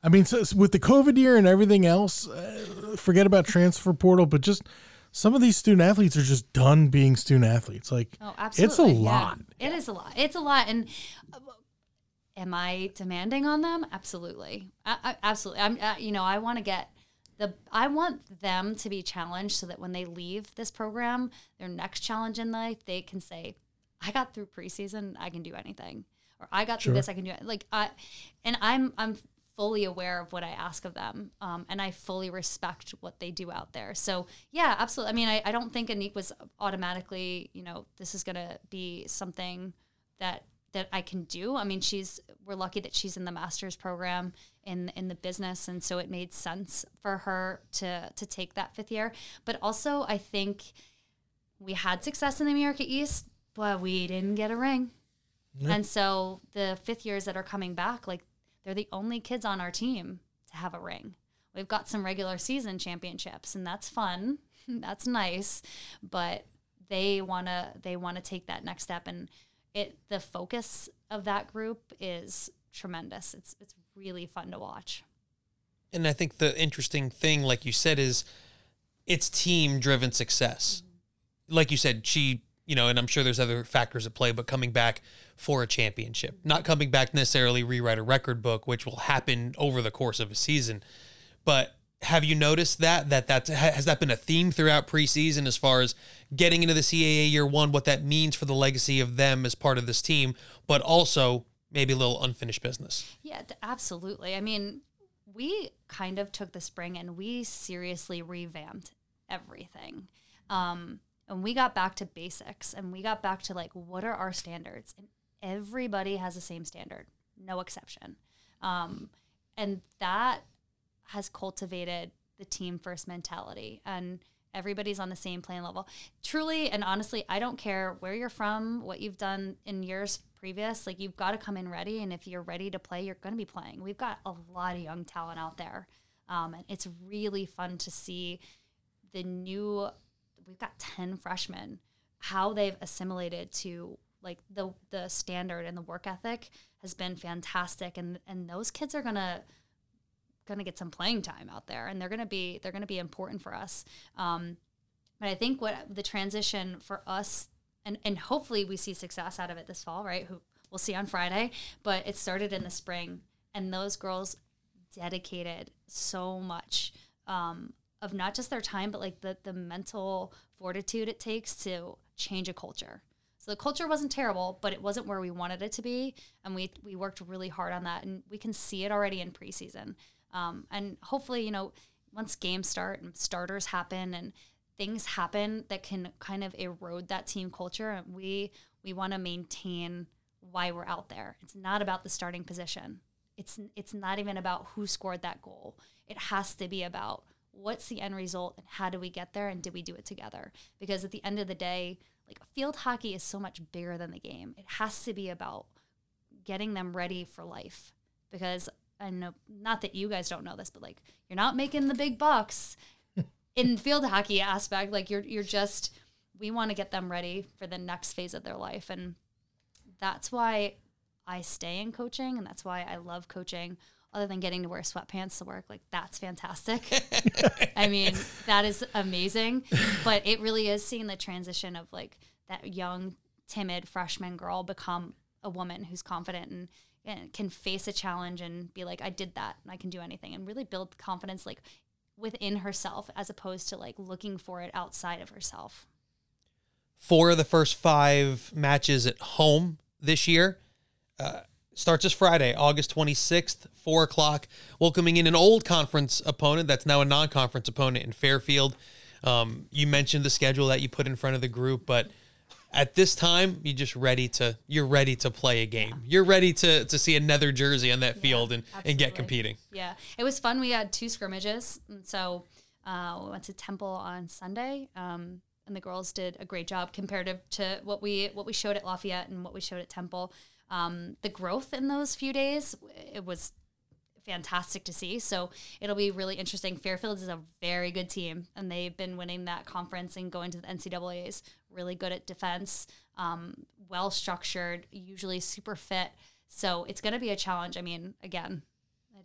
I mean, so with the COVID year and everything else, uh, forget about transfer portal, but just some of these student athletes are just done being student athletes. Like, oh, absolutely. it's a lot. Yeah, it is a lot. It's a lot. And uh, am I demanding on them? Absolutely. I, I, absolutely. I'm, uh, you know, I want to get the, I want them to be challenged so that when they leave this program, their next challenge in life, they can say, I got through preseason, I can do anything or I got through this, I can do it. Like I, and I'm I'm fully aware of what I ask of them, um, and I fully respect what they do out there. So yeah, absolutely. I mean, I, I don't think Anik was automatically, you know, this is going to be something that that I can do. I mean, she's we're lucky that she's in the master's program in in the business, and so it made sense for her to to take that fifth year. But also, I think we had success in the America East, but we didn't get a ring. And so the fifth years that are coming back, like they're the only kids on our team to have a ring. We've got some regular season championships, and that's fun. that's nice, but they wanna they wanna take that next step, and it the focus of that group is tremendous. It's it's really fun to watch. And I think the interesting thing, like you said, is it's team driven success. Mm-hmm. Like you said, she, you know, and I'm sure there's other factors at play, but coming back for a championship, mm-hmm. not coming back necessarily rewrite a record book, which will happen over the course of a season. But have you noticed that that that has that been a theme throughout preseason as far as getting into the CAA year one, what that means for the legacy of them as part of this team, but also maybe a little unfinished business. Yeah, absolutely. I mean, we kind of took the spring and we seriously revamped everything. Um, and we got back to basics and we got back to like, what are our standards? And everybody has the same standard, no exception. Um, and that has cultivated the team first mentality and everybody's on the same playing level. Truly and honestly, I don't care where you're from, what you've done in years previous, like you've got to come in ready and if you're ready to play, you're going to be playing. We've got a lot of young talent out there. Um, and it's really fun to see the new we've got 10 freshmen how they've assimilated to like the the standard and the work ethic has been fantastic and and those kids are going to going to get some playing time out there and they're going to be they're going to be important for us. Um, but i think what the transition for us and and hopefully we see success out of it this fall right? Who we'll see on friday but it started in the spring and those girls dedicated so much um, of not just their time but like the the mental fortitude it takes to change a culture. So the culture wasn't terrible, but it wasn't where we wanted it to be, and we we worked really hard on that, and we can see it already in preseason. Um, and hopefully, you know, once games start and starters happen and things happen that can kind of erode that team culture, we we want to maintain why we're out there. It's not about the starting position. It's it's not even about who scored that goal. It has to be about what's the end result and how do we get there and did we do it together? Because at the end of the day, like field hockey is so much bigger than the game. It has to be about getting them ready for life because I know not that you guys don't know this, but like you're not making the big bucks in field hockey aspect. Like you're you're just we want to get them ready for the next phase of their life, and that's why I stay in coaching, and that's why I love coaching. Other than getting to wear sweatpants to work, like that's fantastic. I mean, that is amazing. But it really is seeing the transition of like that young, timid freshman girl become a woman who's confident and, and can face a challenge and be like, I did that and I can do anything and really build confidence like within herself as opposed to like looking for it outside of herself. Four of the first five matches at home this year. Uh, starts this Friday, August 26th, 4 o'clock, welcoming in an old conference opponent that's now a non conference opponent in Fairfield. Um, you mentioned the schedule that you put in front of the group, but at this time, you're just ready to you're ready to play a game. You're ready to to see another jersey on that field and, and get competing. Yeah, it was fun. We had two scrimmages, and so uh, we went to Temple on Sunday, um, and the girls did a great job comparative to what we what we showed at Lafayette and what we showed at Temple. Um, the growth in those few days, it was fantastic to see. So it'll be really interesting. Fairfield is a very good team, and they've been winning that conference and going to the NCAA's. Really good at defense, um, well structured, usually super fit. So it's going to be a challenge. I mean, again,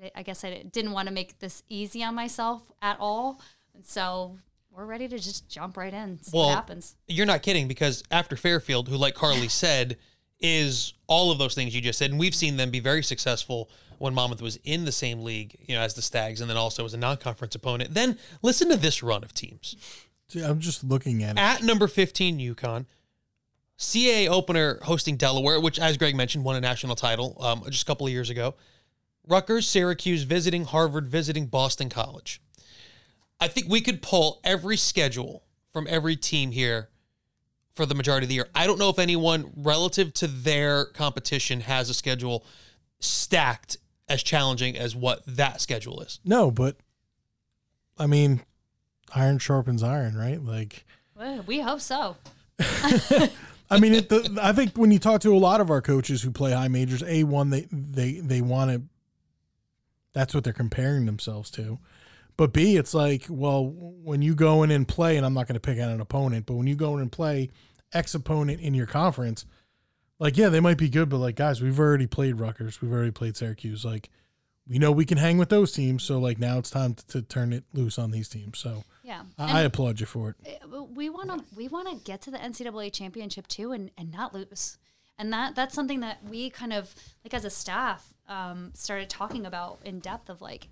I, I guess I didn't want to make this easy on myself at all, and so we're ready to just jump right in. See Well, what happens. You're not kidding because after Fairfield, who, like Carli said, is all of those things you just said, and we've seen them be very successful when Monmouth was in the same league, you know, as the Stags, and then also as a non-conference opponent. Then listen to this run of teams: See, I'm just looking at it. at number 15, UConn. CAA opener hosting Delaware, which, as Greg mentioned, won a national title um, just a couple of years ago. Rutgers, Syracuse visiting Harvard, visiting Boston College. I think we could pull every schedule from every team here for the majority of the year. I don't know if anyone relative to their competition has a schedule stacked as challenging as what that schedule is. No, but I mean, iron sharpens iron, right? Like, Well, we hope so. I mean, it, the, I think when you talk to a lot of our coaches who play high majors, a one they they they want to. That's what they're comparing themselves to, but b it's like, well, when you go in and play, and I'm not going to pick out an opponent, but when you go in and play X opponent in your conference, like yeah, they might be good, but like guys, we've already played Rutgers, we've already played Syracuse, like we know we can hang with those teams, so like now it's time to, to turn it loose on these teams. So Yeah. I, I applaud you for it. Uh, we want to we want to get to the NCAA championship too and and not lose. And that that's something that we kind of like as a staff um, started talking about in depth of like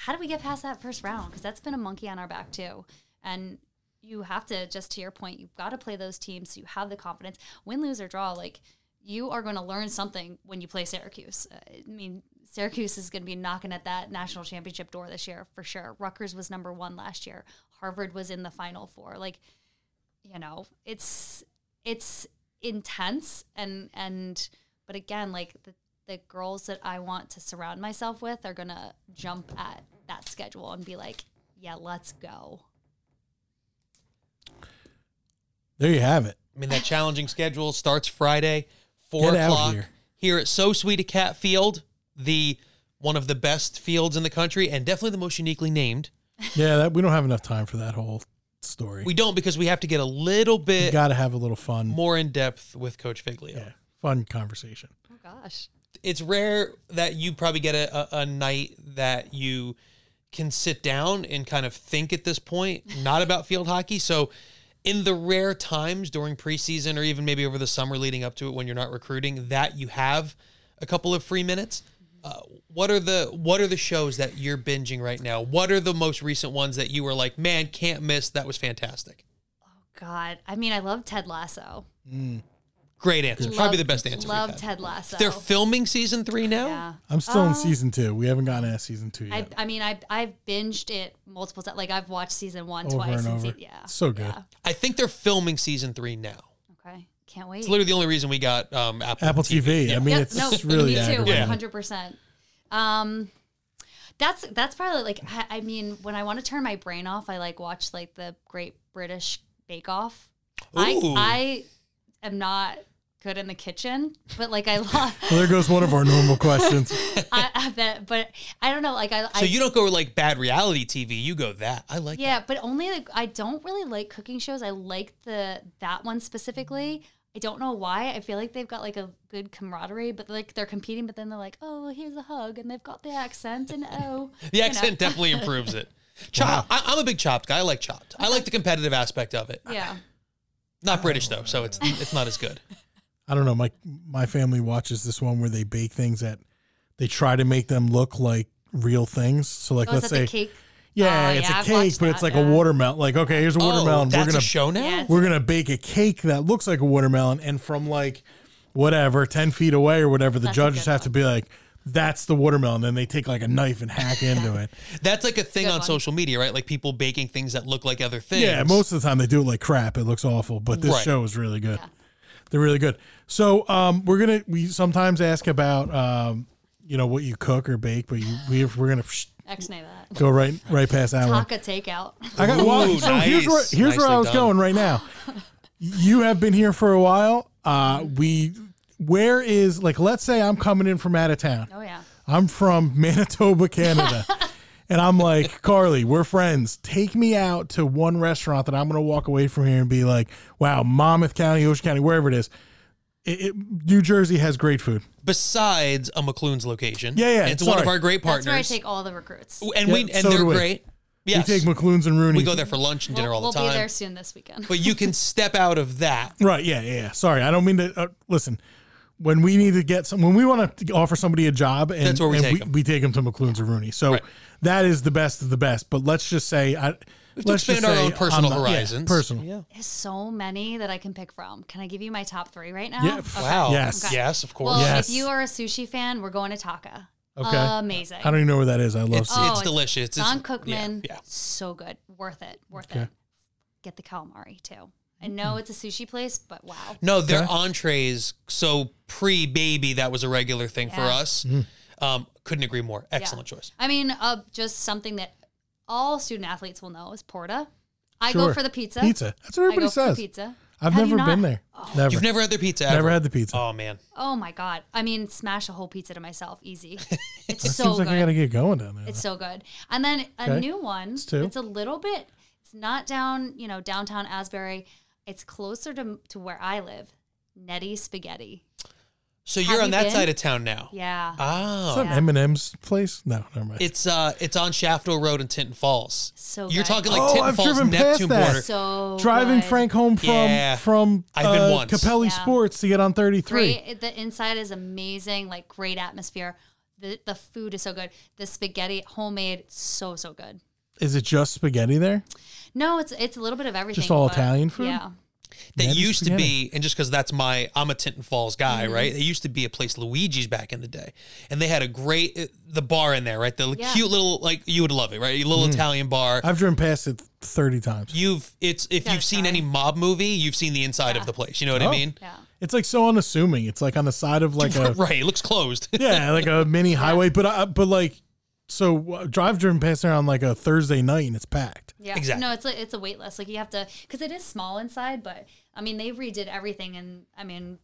how do we get past that first round because that's been a monkey on our back too. And you have to just to your point, you've got to play those teams so you have the confidence. Win, lose or draw, like you are going to learn something when you play Syracuse. Uh, I mean, Syracuse is going to be knocking at that national championship door this year for sure. Rutgers was number one last year. Harvard was in the final four. Like, you know, it's it's intense and and but again, like the the girls that I want to surround myself with are gonna jump at that schedule and be like, yeah, let's go. There you have it. I mean, that challenging schedule starts Friday, four Get o'clock here. here at So Sweet a Cat Field, the one of the best fields in the country and definitely the most uniquely named. Yeah, that we don't have enough time for that whole story. We don't because we have to get a little bit got to have a little fun, more in depth with Coach Figlio. yeah, fun conversation. Oh gosh. It's rare that you probably get a, a, a night that you can sit down and kind of think at this point, not about field hockey. So, in the rare times during preseason or even maybe over the summer leading up to it when you're not recruiting, that you have a couple of free minutes. Uh, what are the what are the shows that you're binging right now? What are the most recent ones that you were like, man, can't miss? That was fantastic. Oh God. I mean, I love Ted Lasso. Great answer. Probably the best answer. Love. Ted Lasso. They're filming season three now. yeah. I'm still Uh, in season two. We haven't gotten to season two yet. I mean, I I've binged it multiple times. Like I've watched season one Over twice. and and over. se- yeah. So good. Yeah. I think they're filming season three now. Okay. Can't wait. It's literally the only reason we got um, Apple, Apple TV. I mean, Yep, it's no, really me too, Yeah. hundred percent. Um, that's that's probably like I, I mean, when I want to turn my brain off, I like watch like the Great British Bake Off. I I am not good in the kitchen, but like I love. Well, there goes one of our normal questions. I, I bet, but I don't know. Like I, So I you don't go like bad reality TV. You go that. I like. yeah, but only like I don't really like cooking shows. I like the that one specifically. I don't know why. I feel like they've got like a good camaraderie, but like they're competing, but then they're like, oh, here's a hug, and they've got the accent, and oh, The you know. accent definitely improves it. Chop. I, I'm a big Chopped guy. I like Chopped. I like the competitive aspect of it. Yeah. Not British though, so it's it's not as good. I don't know. My my family watches this one where they bake things that they try to make them look like real things. So like, Oh, let's that say, the cake? yeah, Oh, it's yeah, a I've cake, watched but it's like yeah. a watermelon. Like, okay, here's a oh, watermelon. Oh, we're gonna a show now. Yeah, we're gonna bake a cake that looks like a watermelon, and from like whatever ten feet away or whatever, the That's judges good have to be like, "That's the watermelon." Then they take like a knife and hack into it. That's like a thing good on one. social media, right? Like people baking things that look like other things. Yeah, most of the time they do it like crap. It looks awful, but this Right. show is really good. They're really good. So um, we're gonna we sometimes ask about um, you know what you cook or bake, but you, we we're gonna X-nay that. go right right past that one. Takeout. I got well, Ooh, so here's where nice. here's where I was done. going right now. You have been here for a while. Uh, we where is like let's say I'm coming in from out of town. Oh yeah. I'm from Manitoba, Canada. and I'm like, Carli, we're friends. Take me out to one restaurant that I'm going to walk away from here and be like, wow, Monmouth County, Ocean County, wherever it is. It, it, New Jersey has great food. Besides a McLoone's location. Yeah, yeah, It's one of our great partners. That's where I take all the recruits. and Yeah, we and so they're great. Yes. We take McLoone's and Rooney's. we go there for lunch and dinner We'll, all the time. we'll be there soon this weekend. But you can step out of that. Right. Yeah. Yeah. yeah. Sorry. I don't mean to. Uh, listen, when we need to get some, when we want to offer somebody a job, and, That's where we and take we, 'em. we take them to McLoone's or Rooney. So Right. That is the best of the best. But let's just say, I, let's just expand our say own personal I'm not- yeah, horizons. personal. Yeah. There's so many that I can pick from. Can I give you my top three right now? Yeah. Okay. Wow. Yes. Okay. Yes, of course. Well, Yes. if you are a sushi fan, we're going to Taka. Okay. Amazing. I don't even know where that is. I love It's, sushi. Oh, it's it's delicious. It's Don Cookman, Yeah, so good. Worth it. Worth Okay. it. Get the calamari too. I know it's a sushi place, but wow. No, their Okay. entrees. So pre baby, that was a regular thing for Yeah. us. Mm. Um, couldn't agree more. Excellent Yeah. choice. I mean, uh, just something that all student athletes will know is Porta. I Sure. go for the pizza. Pizza. That's what I everybody go for the says. pizza. I've Have you never been not? there. Never. You've never had their pizza. Never ever? had the pizza. Oh man, Oh my god! I mean, smash a whole pizza to myself, easy. It's It so seems good. like I gotta get going down there. It's so good. And then a Okay. new one. two. It's a little bit. It's not down, you know, downtown Asbury. It's closer to to where I live. Nettie Spaghetti. So Have you're on you that been? side of town now. Yeah. Oh, Is that Yeah. Eminem's place? No, never mind. it's uh, it's on Shafto Road in Tinton Falls. So you're good. talking like Oh, Tinton I've Falls, driven past Neptune that. border. so Driving good. Frank home from Yeah. from I've been uh, once. Capelli Yeah. Sports to get on 33. Great. The inside is amazing. Like great atmosphere. The the food is so good. The spaghetti homemade, so so good. Is it just spaghetti there? No, it's it's a little bit of everything. Just all but- Italian food? Yeah. That Nettie used to be, and just because that's my, I'm a Tinton Falls guy, Mm-hmm. right? It used to be a place, Luigi's, back in the day, and they had a great uh, the bar in there, right? The Yeah. cute little, like you would love it, right? A little Italian bar. I've driven past it 30 times. You've it's if Gotta you've seen try. any mob movie, you've seen the inside of the place. You know what Oh. I mean? Yeah. It's like so unassuming. It's like on the side of like a right. It looks closed. yeah, like a mini highway. But I, but like so uh, drive driven past there on like a Thursday night and it's packed. Yeah. Exactly. No, it's a, it's a wait list. Like you have to, because it is small inside, but I mean, they redid everything. And I mean,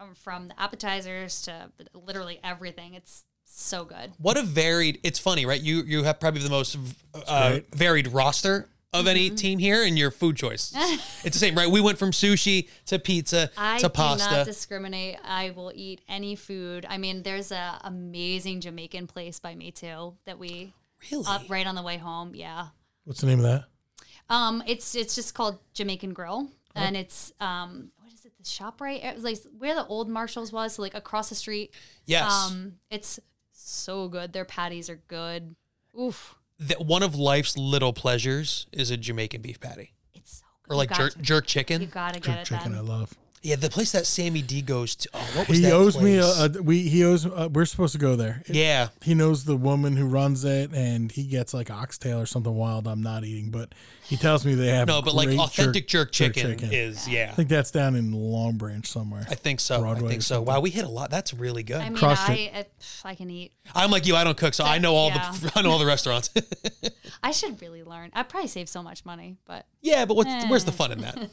um, from the appetizers to literally everything. It's so good. what a varied. It's funny, right? You you have probably the most uh, varied roster of any Mm-hmm. team here, and your food choice. it's the same, right? We went from sushi to pizza I to pasta. I do not discriminate. I will eat any food. I mean, there's a amazing Jamaican place by me too that we really? up right on the way home. Yeah. What's the name of that? Um, it's it's just called Jamaican Grill, and it's um, what is it? The shop right? It was like where the old Marshalls was, so like across the street. yes. Um, it's so good. Their patties are good. Oof, that one of life's little pleasures is a Jamaican beef patty it's so good. or like you jerk got, jerk You chicken. gotta get Jerk it chicken. I then. love. Yeah, the place that Sammy D goes to. Oh, what was He that owes me a, a we. He owes. Uh, we're supposed to go there. yeah, He knows the woman who runs it, and he gets like oxtail or something wild. I'm not eating, but he tells me they have no, but like authentic jerk, jerk chicken, chicken. is yeah. I think that's down in Long Branch somewhere. I think so. Broadway I think so. Wow, we hit a lot. That's really good. I mean, Crushed I, it. I pff, I can eat. I'm like you. I don't cook, so I know all Yeah. the I know all the restaurants. I should really learn. I probably save so much money, but yeah, but what's, where's the fun in that?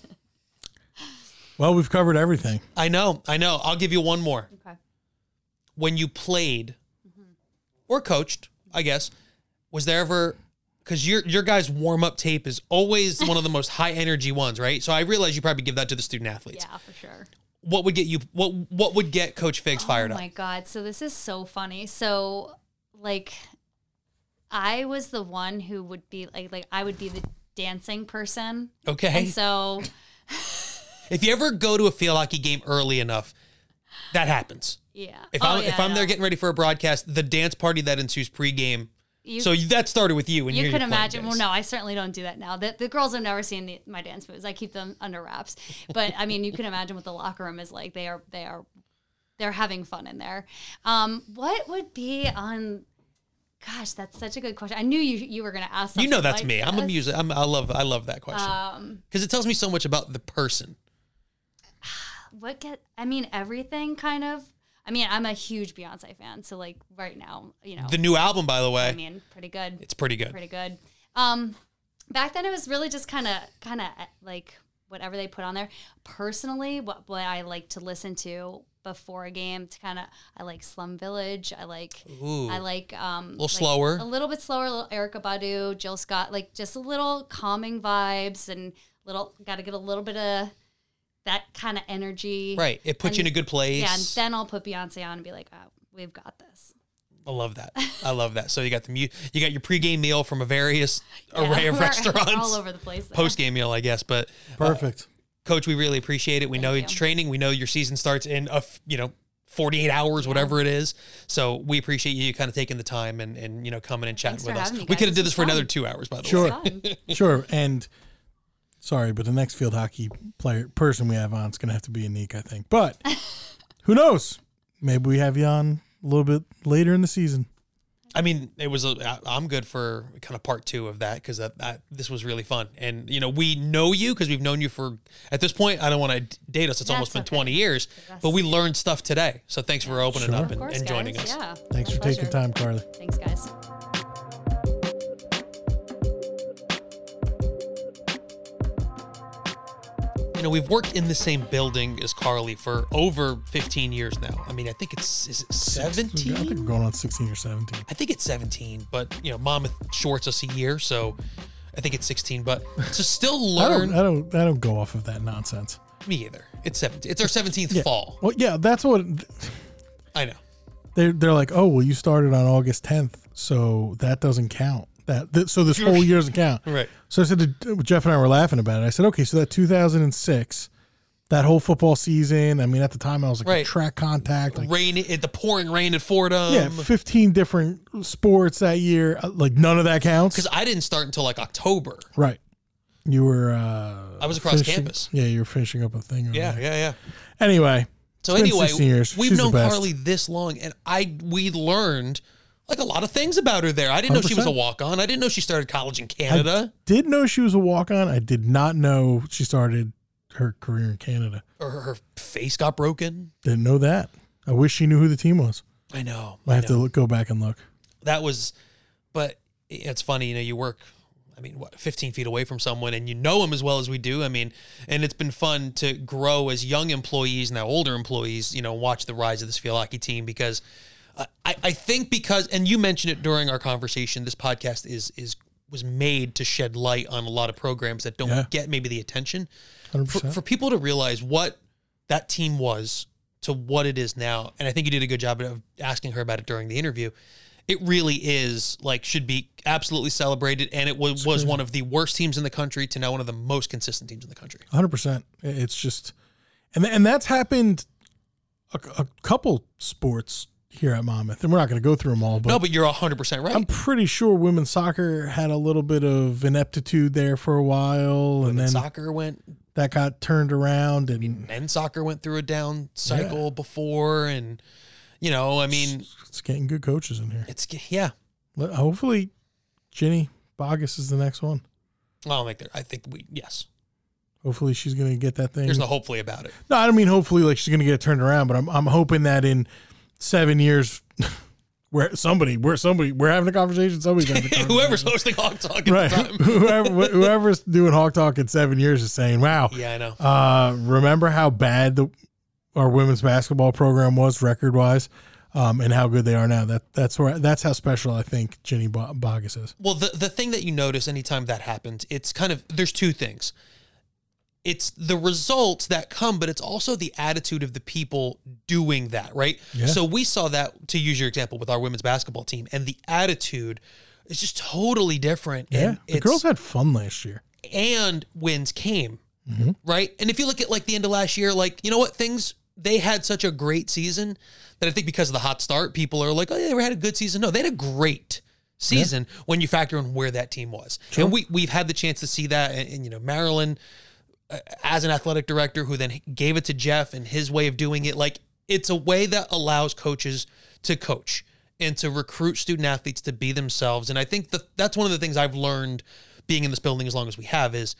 Well, we've covered everything. I know. I know. I'll give you one more. okay. When you played mm-hmm. or coached, I guess, was there ever because your your guys' warm up tape is always one of the most high energy ones, right? So I realize you probably give that to the student athletes. Yeah, for sure. What would get you? What what would get Coach Figs oh fired up? oh my god! So this is so funny. So, like, I was the one who would be like, like I would be the dancing person, Okay. and so if you ever go to a field hockey game early enough, that happens. yeah. If Oh, I'm yeah, if I I'm there know. getting ready for a broadcast, the dance party that ensues pregame. You- so that started with you, and you could imagine. Well, no, I certainly don't do that now. The, the girls have never seen the, my dance moves. I keep them under wraps. But I mean, you can imagine what the locker room is like. They are they are they're having fun in there. Um, what would be on? Gosh, that's such a good question. I knew you you were going to ask. You Something know that's like me. I'm a this. music. I'm, I love I love that question Um, because it tells me so much about the person. What get? I mean, everything kind of. I mean, I'm a huge Beyonce fan, so like right now, you know, The new album, by the way, I mean, pretty good. it's pretty good. pretty good. Um, back then it was really just kind of kind of like whatever they put on there. Personally, what what I like to listen to before a game to kind of I like Slum Village. I like Ooh. I like um a little slower. a little bit slower. A little Erykah Badu, Jill Scott, like just a little calming vibes and little got to get a little bit of that kind of energy. Right. It puts you in a good place. Yeah, and then I'll put Beyonce on and be like, oh, we've got this. I love that. I love that. So you got the mu- you got your pregame meal from a various Yeah, array of restaurants. all over the place. there. Post game meal, I guess. But uh, Perfect. coach, we really appreciate it. We know Thank it's training. We know your season starts in a f- you know 48 hours, whatever it is. So we appreciate you kind of taking the time and and you know coming and chatting Thanks with us. we could have did this was for another two hours, by the Sure. way. Sure, Sure. And sorry, but the next field hockey player person we have on is going to have to be unique, I think. But who knows? Maybe we have you on a little bit later in the season. I mean, it was. A, I- I'm good for kind of part two of that because that, that this was really fun, and you know, we know you because we've known you for at this point. I don't want to date us; it's almost been okay. 20 years, but we learned stuff today. So thanks for opening Sure. up and, course, and joining guys. us. Yeah. Thanks my for taking time, Carli. Thanks, guys. You know, we've worked in the same building as Carli for over 15 years now. I mean, I think it's is it I think 17. we're going on 16 or 17. I think it's 17, but you know, Monmouth shorts us a year, so I think it's 16. But to still I learn, don't, I don't, I don't go off of that nonsense. me either. It's 17. It's our 17th Yeah. fall. Well, yeah, that's what I know. they're. They're like, oh, well, you started on August 10th, so that doesn't count. That, so this whole year doesn't count. Right. So I said to Jeff and I were laughing about it. I said, okay, so that 2006, that whole football season. I mean, at the time I was like Right. track contact, like Rain, it, the pouring rain at Fordham. yeah, 15 different sports that year. Uh, Like none of that counts. because I didn't start until like October. Right. You were. uh I was across finishing- campus. Yeah, you were finishing up a thing. over Yeah, there. yeah, yeah. Anyway, So It's been anyway, 16 years. we've She's the known best. Carli this long, and I we learned like a lot of things about her there. I didn't know she was a walk on. I didn't know she started college in Canada did know she was a walk on. I did not know she started her career in Canada. or her, her face got broken. Didn't know that. I wish she knew who the team was. I know. I I have know. to look, go back and look. that was but it's funny you know you work i mean what 15 feet away from someone and you know them as well as we do i mean and it's been fun to grow as young employees now older employees you know watch the rise of this field hockey team because I, I think because and you mentioned it during our conversation this podcast is is was made to shed light on a lot of programs that don't Yeah. get maybe the attention 100%. for, for people to realize what that team was to what it is now and i think you did a good job of asking her about it during the interview it really is like should be absolutely celebrated and it was, was one of the worst teams in the country to now one of the most consistent teams in the country hundred percent. It's just, and and that's happened a, a couple sports here at Monmouth, and we're not going to go through them all. But no but you're 100% right I'm pretty sure women's soccer had a little bit of ineptitude there for a while, and then soccer went that got turned around. And men's soccer went through a down cycle before and you know i mean it's getting good coaches in here. it's yeah Hopefully, Ginny Boggess is the next one. i don't think there i think we yes Hopefully, she's going to get that thing. there's no hopefully about it No, I don't mean hopefully like she's going to get it turned around, but I'm I'm hoping that in seven years, where somebody, where somebody, we're having a conversation. Somebody's having a conversation. whoever's hosting hawk talk at right, the time whoever whoever's doing Hawk Talk in seven years is saying, "Wow, yeah i know uh, remember how bad the our women's basketball program was record wise." Um, and how good they are now. That that's where that's how special I think Ginny Bo- Boggess is. Well, the the thing that you notice anytime that happens, it's kind of there's two things. It's the results that come, but it's also the attitude of the people doing that, right? Yeah. So we saw that to use your example with our women's basketball team, and the attitude is just totally different. Yeah, and the girls had fun last year. and wins came, Mm-hmm. right? And if you look at like the end of last year, like you know what things they had such a great season that I think because of the hot start, people are like, oh yeah, they had a good season. No, they had a great season when you factor in where that team was. And we we've had the chance to see that, and, and, you know Marilyn uh, as an athletic director who then gave it to Jeff and his way of doing it. Like it's a way that allows coaches to coach and to recruit student athletes to be themselves. And I think that that's one of the things I've learned being in this building as long as we have is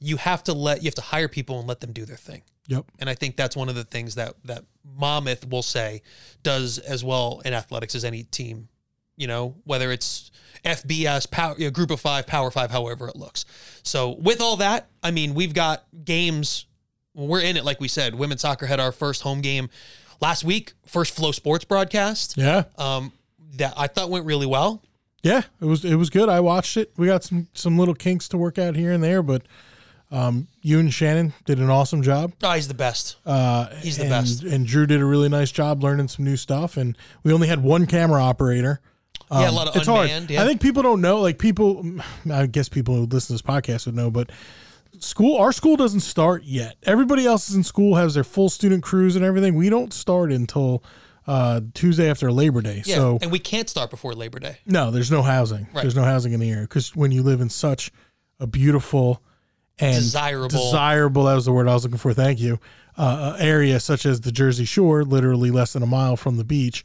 you have to let you have to hire people and let them do their thing. Yep. And I think that's one of the things that that Monmouth will say does as well in athletics as any team. You know, whether it's FBS, power, you know, group of five, power five, however it looks. So with all that, I mean, we've got games. We're in it, like we said. Women's soccer had our first home game last week, first FloSports broadcast. Yeah. Um, that I thought went really well. Yeah, it was it was good. I watched it. We got some some little kinks to work out here and there, but um, you and Shannon did an awesome job. Oh, he's the best. Uh, He's the and, best. And Drew did a really nice job learning some new stuff. And we only had one camera operator. Yeah, a Um, lot of it's unmanned. hard. Yeah. I think people don't know. Like people, I guess people who listen to this podcast would know, but school, our school doesn't start yet. Everybody else is in school has their full student crews and everything. We don't start until uh, Tuesday after Labor Day. yeah, So and we can't start before Labor Day. no, there's no housing. Right. There's no housing in the area because when you live in such a beautiful and Desirable. desirable that was the word I was looking for. Thank you. Uh, uh, area such as the Jersey Shore, literally less than a mile from the beach.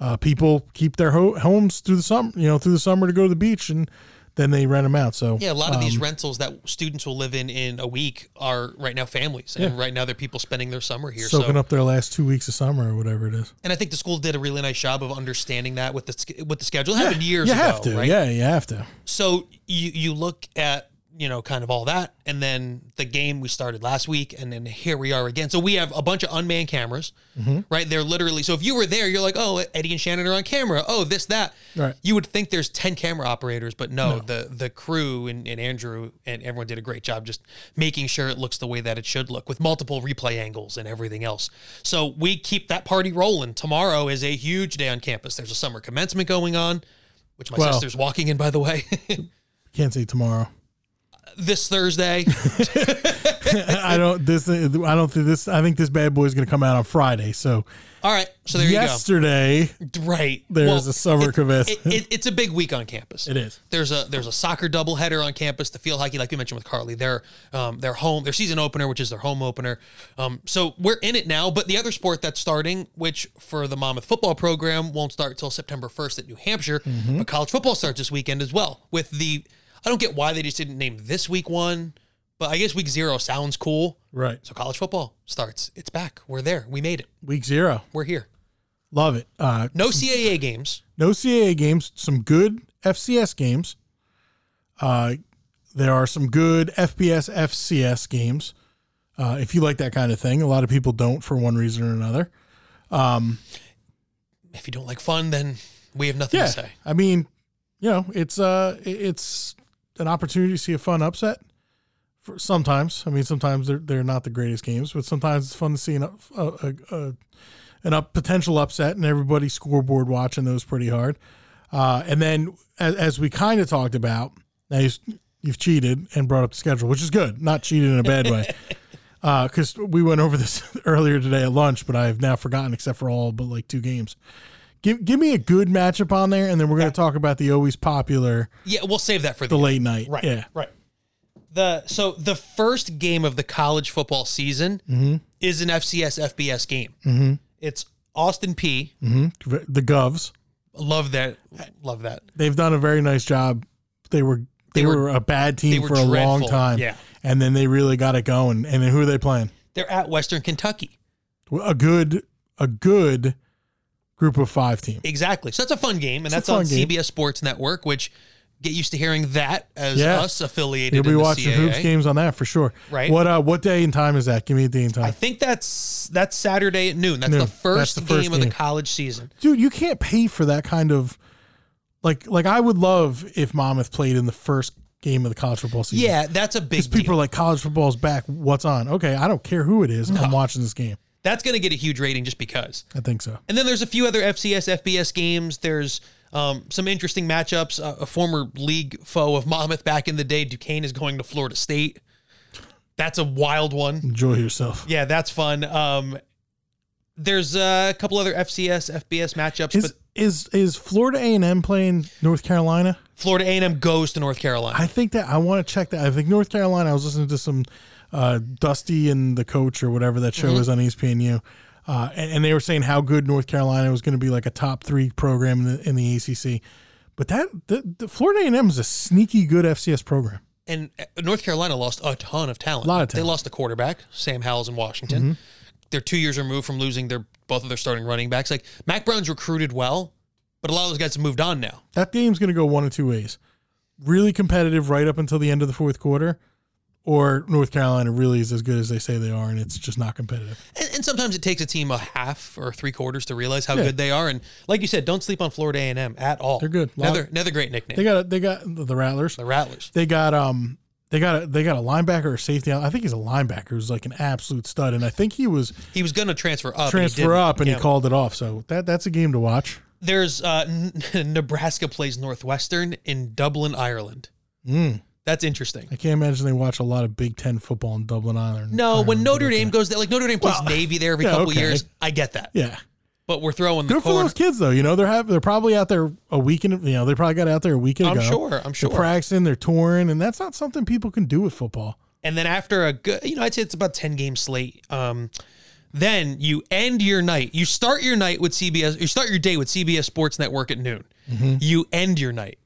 Uh, people keep their ho- homes through the summer, you know, through the summer to go to the beach, and then they rent them out. So Yeah, a lot of these um, rentals that students will live in in a week are right now families, and Yeah. right now they're people spending their summer here. soaking so, up their last two weeks of summer or whatever it is. and I think the school did a really nice job of understanding that with the with the schedule. It happened years ago. you ago, have to, right? yeah, you have to. So you you look at you know kind of all that, and then the game we started last week, and then here we are again. So we have a bunch of unmanned cameras, Mm-hmm. right? They're literally so if you were there, you're like, oh, Eddy and Shannon are on camera. Oh, this that. Right. You would think there's ten camera operators, but no, the the crew and, and Andrew and everyone did a great job just making sure it looks the way that it should look with multiple replay angles and everything else. So we keep that party rolling. Tomorrow is a huge day on campus. There's a summer commencement going on. Which my Well- sister's walking in, by the way. Can't say tomorrow. This Thursday. I don't. This. I don't think this. I think this bad boy is going to come out on Friday. So All right, so there yesterday, you go. Yesterday Right, there's a summer it, it, it, it's a big week on campus. It is. There's a there's a soccer doubleheader on campus. The field hockey, like you mentioned with Carli, their um, their home their season opener, which is their home opener. Um, so we're in it now. But the other sport that's starting, which for the Monmouth football program won't start till September 1st at New Hampshire, Mm-hmm. but college football starts this weekend as well. With the I don't get why they just didn't name this week one, but I guess week zero sounds cool. right. So college football starts. It's back. We're there. We made it. Week zero. We're here. Love it. Uh, No CAA games. no CAA games. Some good FCS games. Uh, there are some good FBS FCS games. Uh, if you like that kind of thing, a lot of people don't for one reason or another. If you don't like fun, then we have nothing Yeah, to say. I mean, you know, it's uh, it's an opportunity to see a fun upset. For sometimes, I mean, sometimes they're they're not the greatest games, but sometimes it's fun to see an up, a, a, a an up potential upset and everybody scoreboard watching those pretty hard. Uh, and then as, as we kind of talked about, now you've, you've cheated and brought up the schedule, which is good, not cheated in a bad way. Because we went over this earlier today at lunch, but I've now forgotten except for all but like two games. Give give me a good matchup on there, and then we're going to talk about the always popular Yeah, we'll save that for the, the late night. Right. Yeah. Right. The so the first game of the college football season Mm-hmm. is an FCS FBS game. Mm-hmm. It's Austin Peay hmm The Govs. Love that. Love that. They've done a very nice job. They were they, They were, were- a bad team for a long time. Yeah. And then they really got it going. And then who are they playing? They're at Western Kentucky. A good a good group of five team. Exactly. So that's a fun game, and a that's on game. CBS Sports Network, which get used to hearing that as Yeah. us affiliated. You'll be watching CAA. hoops games on that for sure. Right. What uh what day and time is that? Give me a day and time. I think that's that's Saturday at noon. That's Noon. the That's first the first game of game. the college season. Dude, you can't pay for that kind of like like I would love if Monmouth played in the first game of the college football season. Yeah, that's a big Because people are like college football's back. What's on? Okay, I don't care who it is. I'm watching this game. That's going to get a huge rating just because. I think so. And then there's a few other FCS, FBS games. There's um, some interesting matchups. Uh, a former league foe of Monmouth back in the day, Duquesne, is going to Florida State. That's a wild one. Enjoy yourself. Yeah, that's fun. Um, there's a couple other FCS, FBS matchups, Is but is is Florida A and M playing North Carolina? Florida A&M goes to North Carolina. I think that I want to check that. I think North Carolina. I was listening to some uh, Dusty and the coach or whatever that show Mm-hmm. is on ESPNU, uh, and, and they were saying how good North Carolina was going to be, like a top three program in the, in the ACC. But that the, the Florida A and M is a sneaky good FCS program. and uh, North Carolina lost a ton of talent. A lot of They talent. Mm-hmm. lost the quarterback, Sam Howell's in Washington. They're two years removed from losing their both of their starting running backs. Like Mack Brown's recruited well, but a lot of those guys have moved on now. That game's going to go one of two ways: really competitive right up until the end of the fourth quarter, or North Carolina really is as good as they say they are, and it's just not competitive. And, and sometimes it takes a team a half or three quarters to realize how Yeah. good they are. And like you said, don't sleep on Florida A and M at all. They're good. Another another great nickname. They got they got the Rattlers. the Rattlers. They got um they got a they got a linebacker or safety. I think he's a linebacker who's like an absolute stud, and I think he was He was going to transfer up. and he transfer didn't. up and Yeah. he called it off. So that that's a game to watch. There's uh, N- Nebraska plays Northwestern in Dublin, Ireland. Mm. That's interesting. I can't imagine they watch a lot of Big Ten football in Dublin Ireland. No, when Notre Dame goes there, like Notre Dame plays Well, Navy there every yeah, couple okay. years. I get that, yeah, but we're throwing the good for corner. those kids though. You know they're have they're probably out there a weekend. You know they probably got out there a weekend I'm ago. sure. I'm sure. They're practicing. They're touring, and that's not something people can do with football. And then after a good, you know, I'd say it's about ten game slate. Um, Then you end your night. You start your night with CBS. You start your day with CBS Sports Network at noon. Mm-hmm. You end your night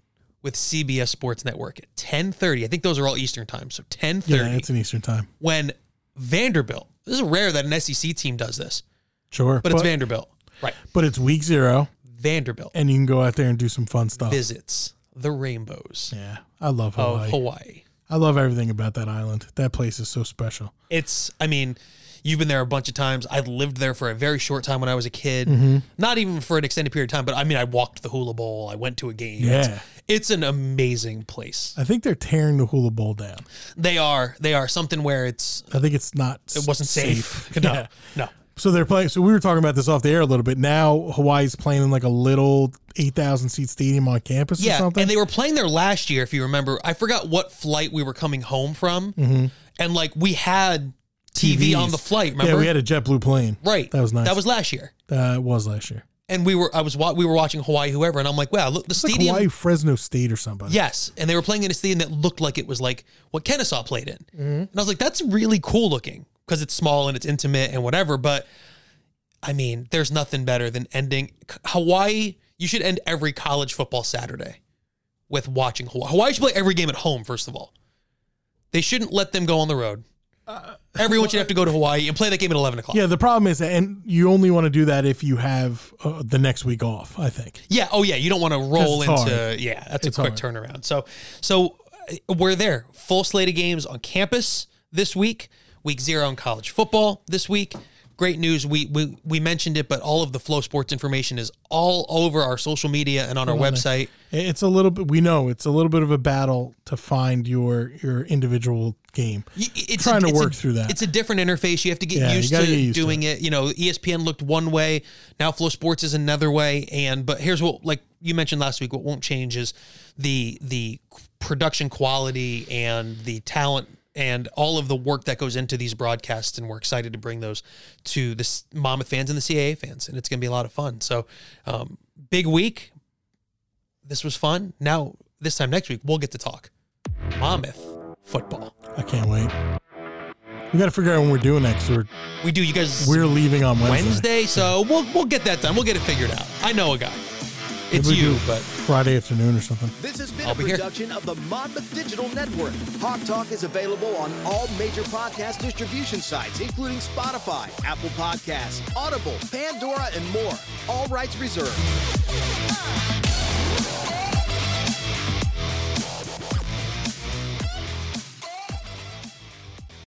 with CBS Sports Network at 10:30. I think those are all Eastern time. So 10:30 Yeah, it's an Eastern time. when Vanderbilt. This is rare that an SEC team does this, Sure. but it's Vanderbilt. Right. But it's week zero, Vanderbilt and you can go out there and do some fun stuff. visits the rainbows Yeah, I love Hawaii. Hawaii. I love everything about that island. That place is so special. It's, I mean, you've been there a bunch of times. I lived there for a very short time when I was a kid. Mm-hmm. Not even for an extended period of time, but I mean, I walked the Hula Bowl. I went to a game. Yeah. It's, it's an amazing place. I think they're tearing the Hula Bowl down. They are, they are something where it's, I think it's not. it wasn't safe. No, Yeah. no. So they're playing. So we were talking about this off the air a little bit. Now Hawaii's playing in like a little eight thousand seat stadium on campus or Yeah, something. and they were playing there last year, if you remember. I forgot what flight we were coming home from, and like we had TV TVs. on the flight. Remember? Yeah, we had a JetBlue plane. right. That was nice. That was last year, That was last year. and we were I was wa- we were watching Hawaii, whoever, and I'm like, wow, look, the It's like stadium. Hawaii Fresno State or something. Yes, and they were playing in a stadium that looked like it was like what Kennesaw played in, Mm-hmm. and I was like, that's really cool looking because it's small and it's intimate and whatever. But I mean, there's nothing better than ending Hawaii. You should end every college football Saturday with watching Hawaii. Hawaii should play every game at home. First of all, they shouldn't let them go on the road. Everyone should have to go to Hawaii and play that game at eleven o'clock. Yeah, the problem is, and you only want to do that if you have uh, the next week off. I think. Yeah. Oh, yeah. You don't want to roll into. hard. Yeah, that's It's a quick hard. turnaround. So, so uh, we're there. Full slate of games on campus this week. Week zero in college football this week. Great news. We we we mentioned it, but all of the FloSports information is all over our social media and on our website. It's a little bit. We know it's a little bit of a battle to find your your individual game. It's Trying to it's work through that. It's a different interface. You have to get Yeah, used to get used to doing it. You know, ESPN looked one way. Now FloSports is another way. And but here's what, like you mentioned last week, what won't change is the the production quality and the talent and all of the work that goes into these broadcasts. And we're excited to bring those to the Monmouth fans and the CAA fans. And it's going to be a lot of fun. So um, big week. This was fun. Now this time next week we'll get to talk Monmouth football. I can't wait. We got to figure out when we're doing next. We're We do. You guys. we're leaving on Wednesday. Wednesday, so we'll we'll get that done. We'll get it figured out. I know a guy. It's Maybe we you, do but Friday afternoon or something. This has been I'll a be here. production of the Monmouth Digital Network. Hawk Talk is available on all major podcast distribution sites, including Spotify, Apple Podcasts, Audible, Pandora, and more. All rights reserved.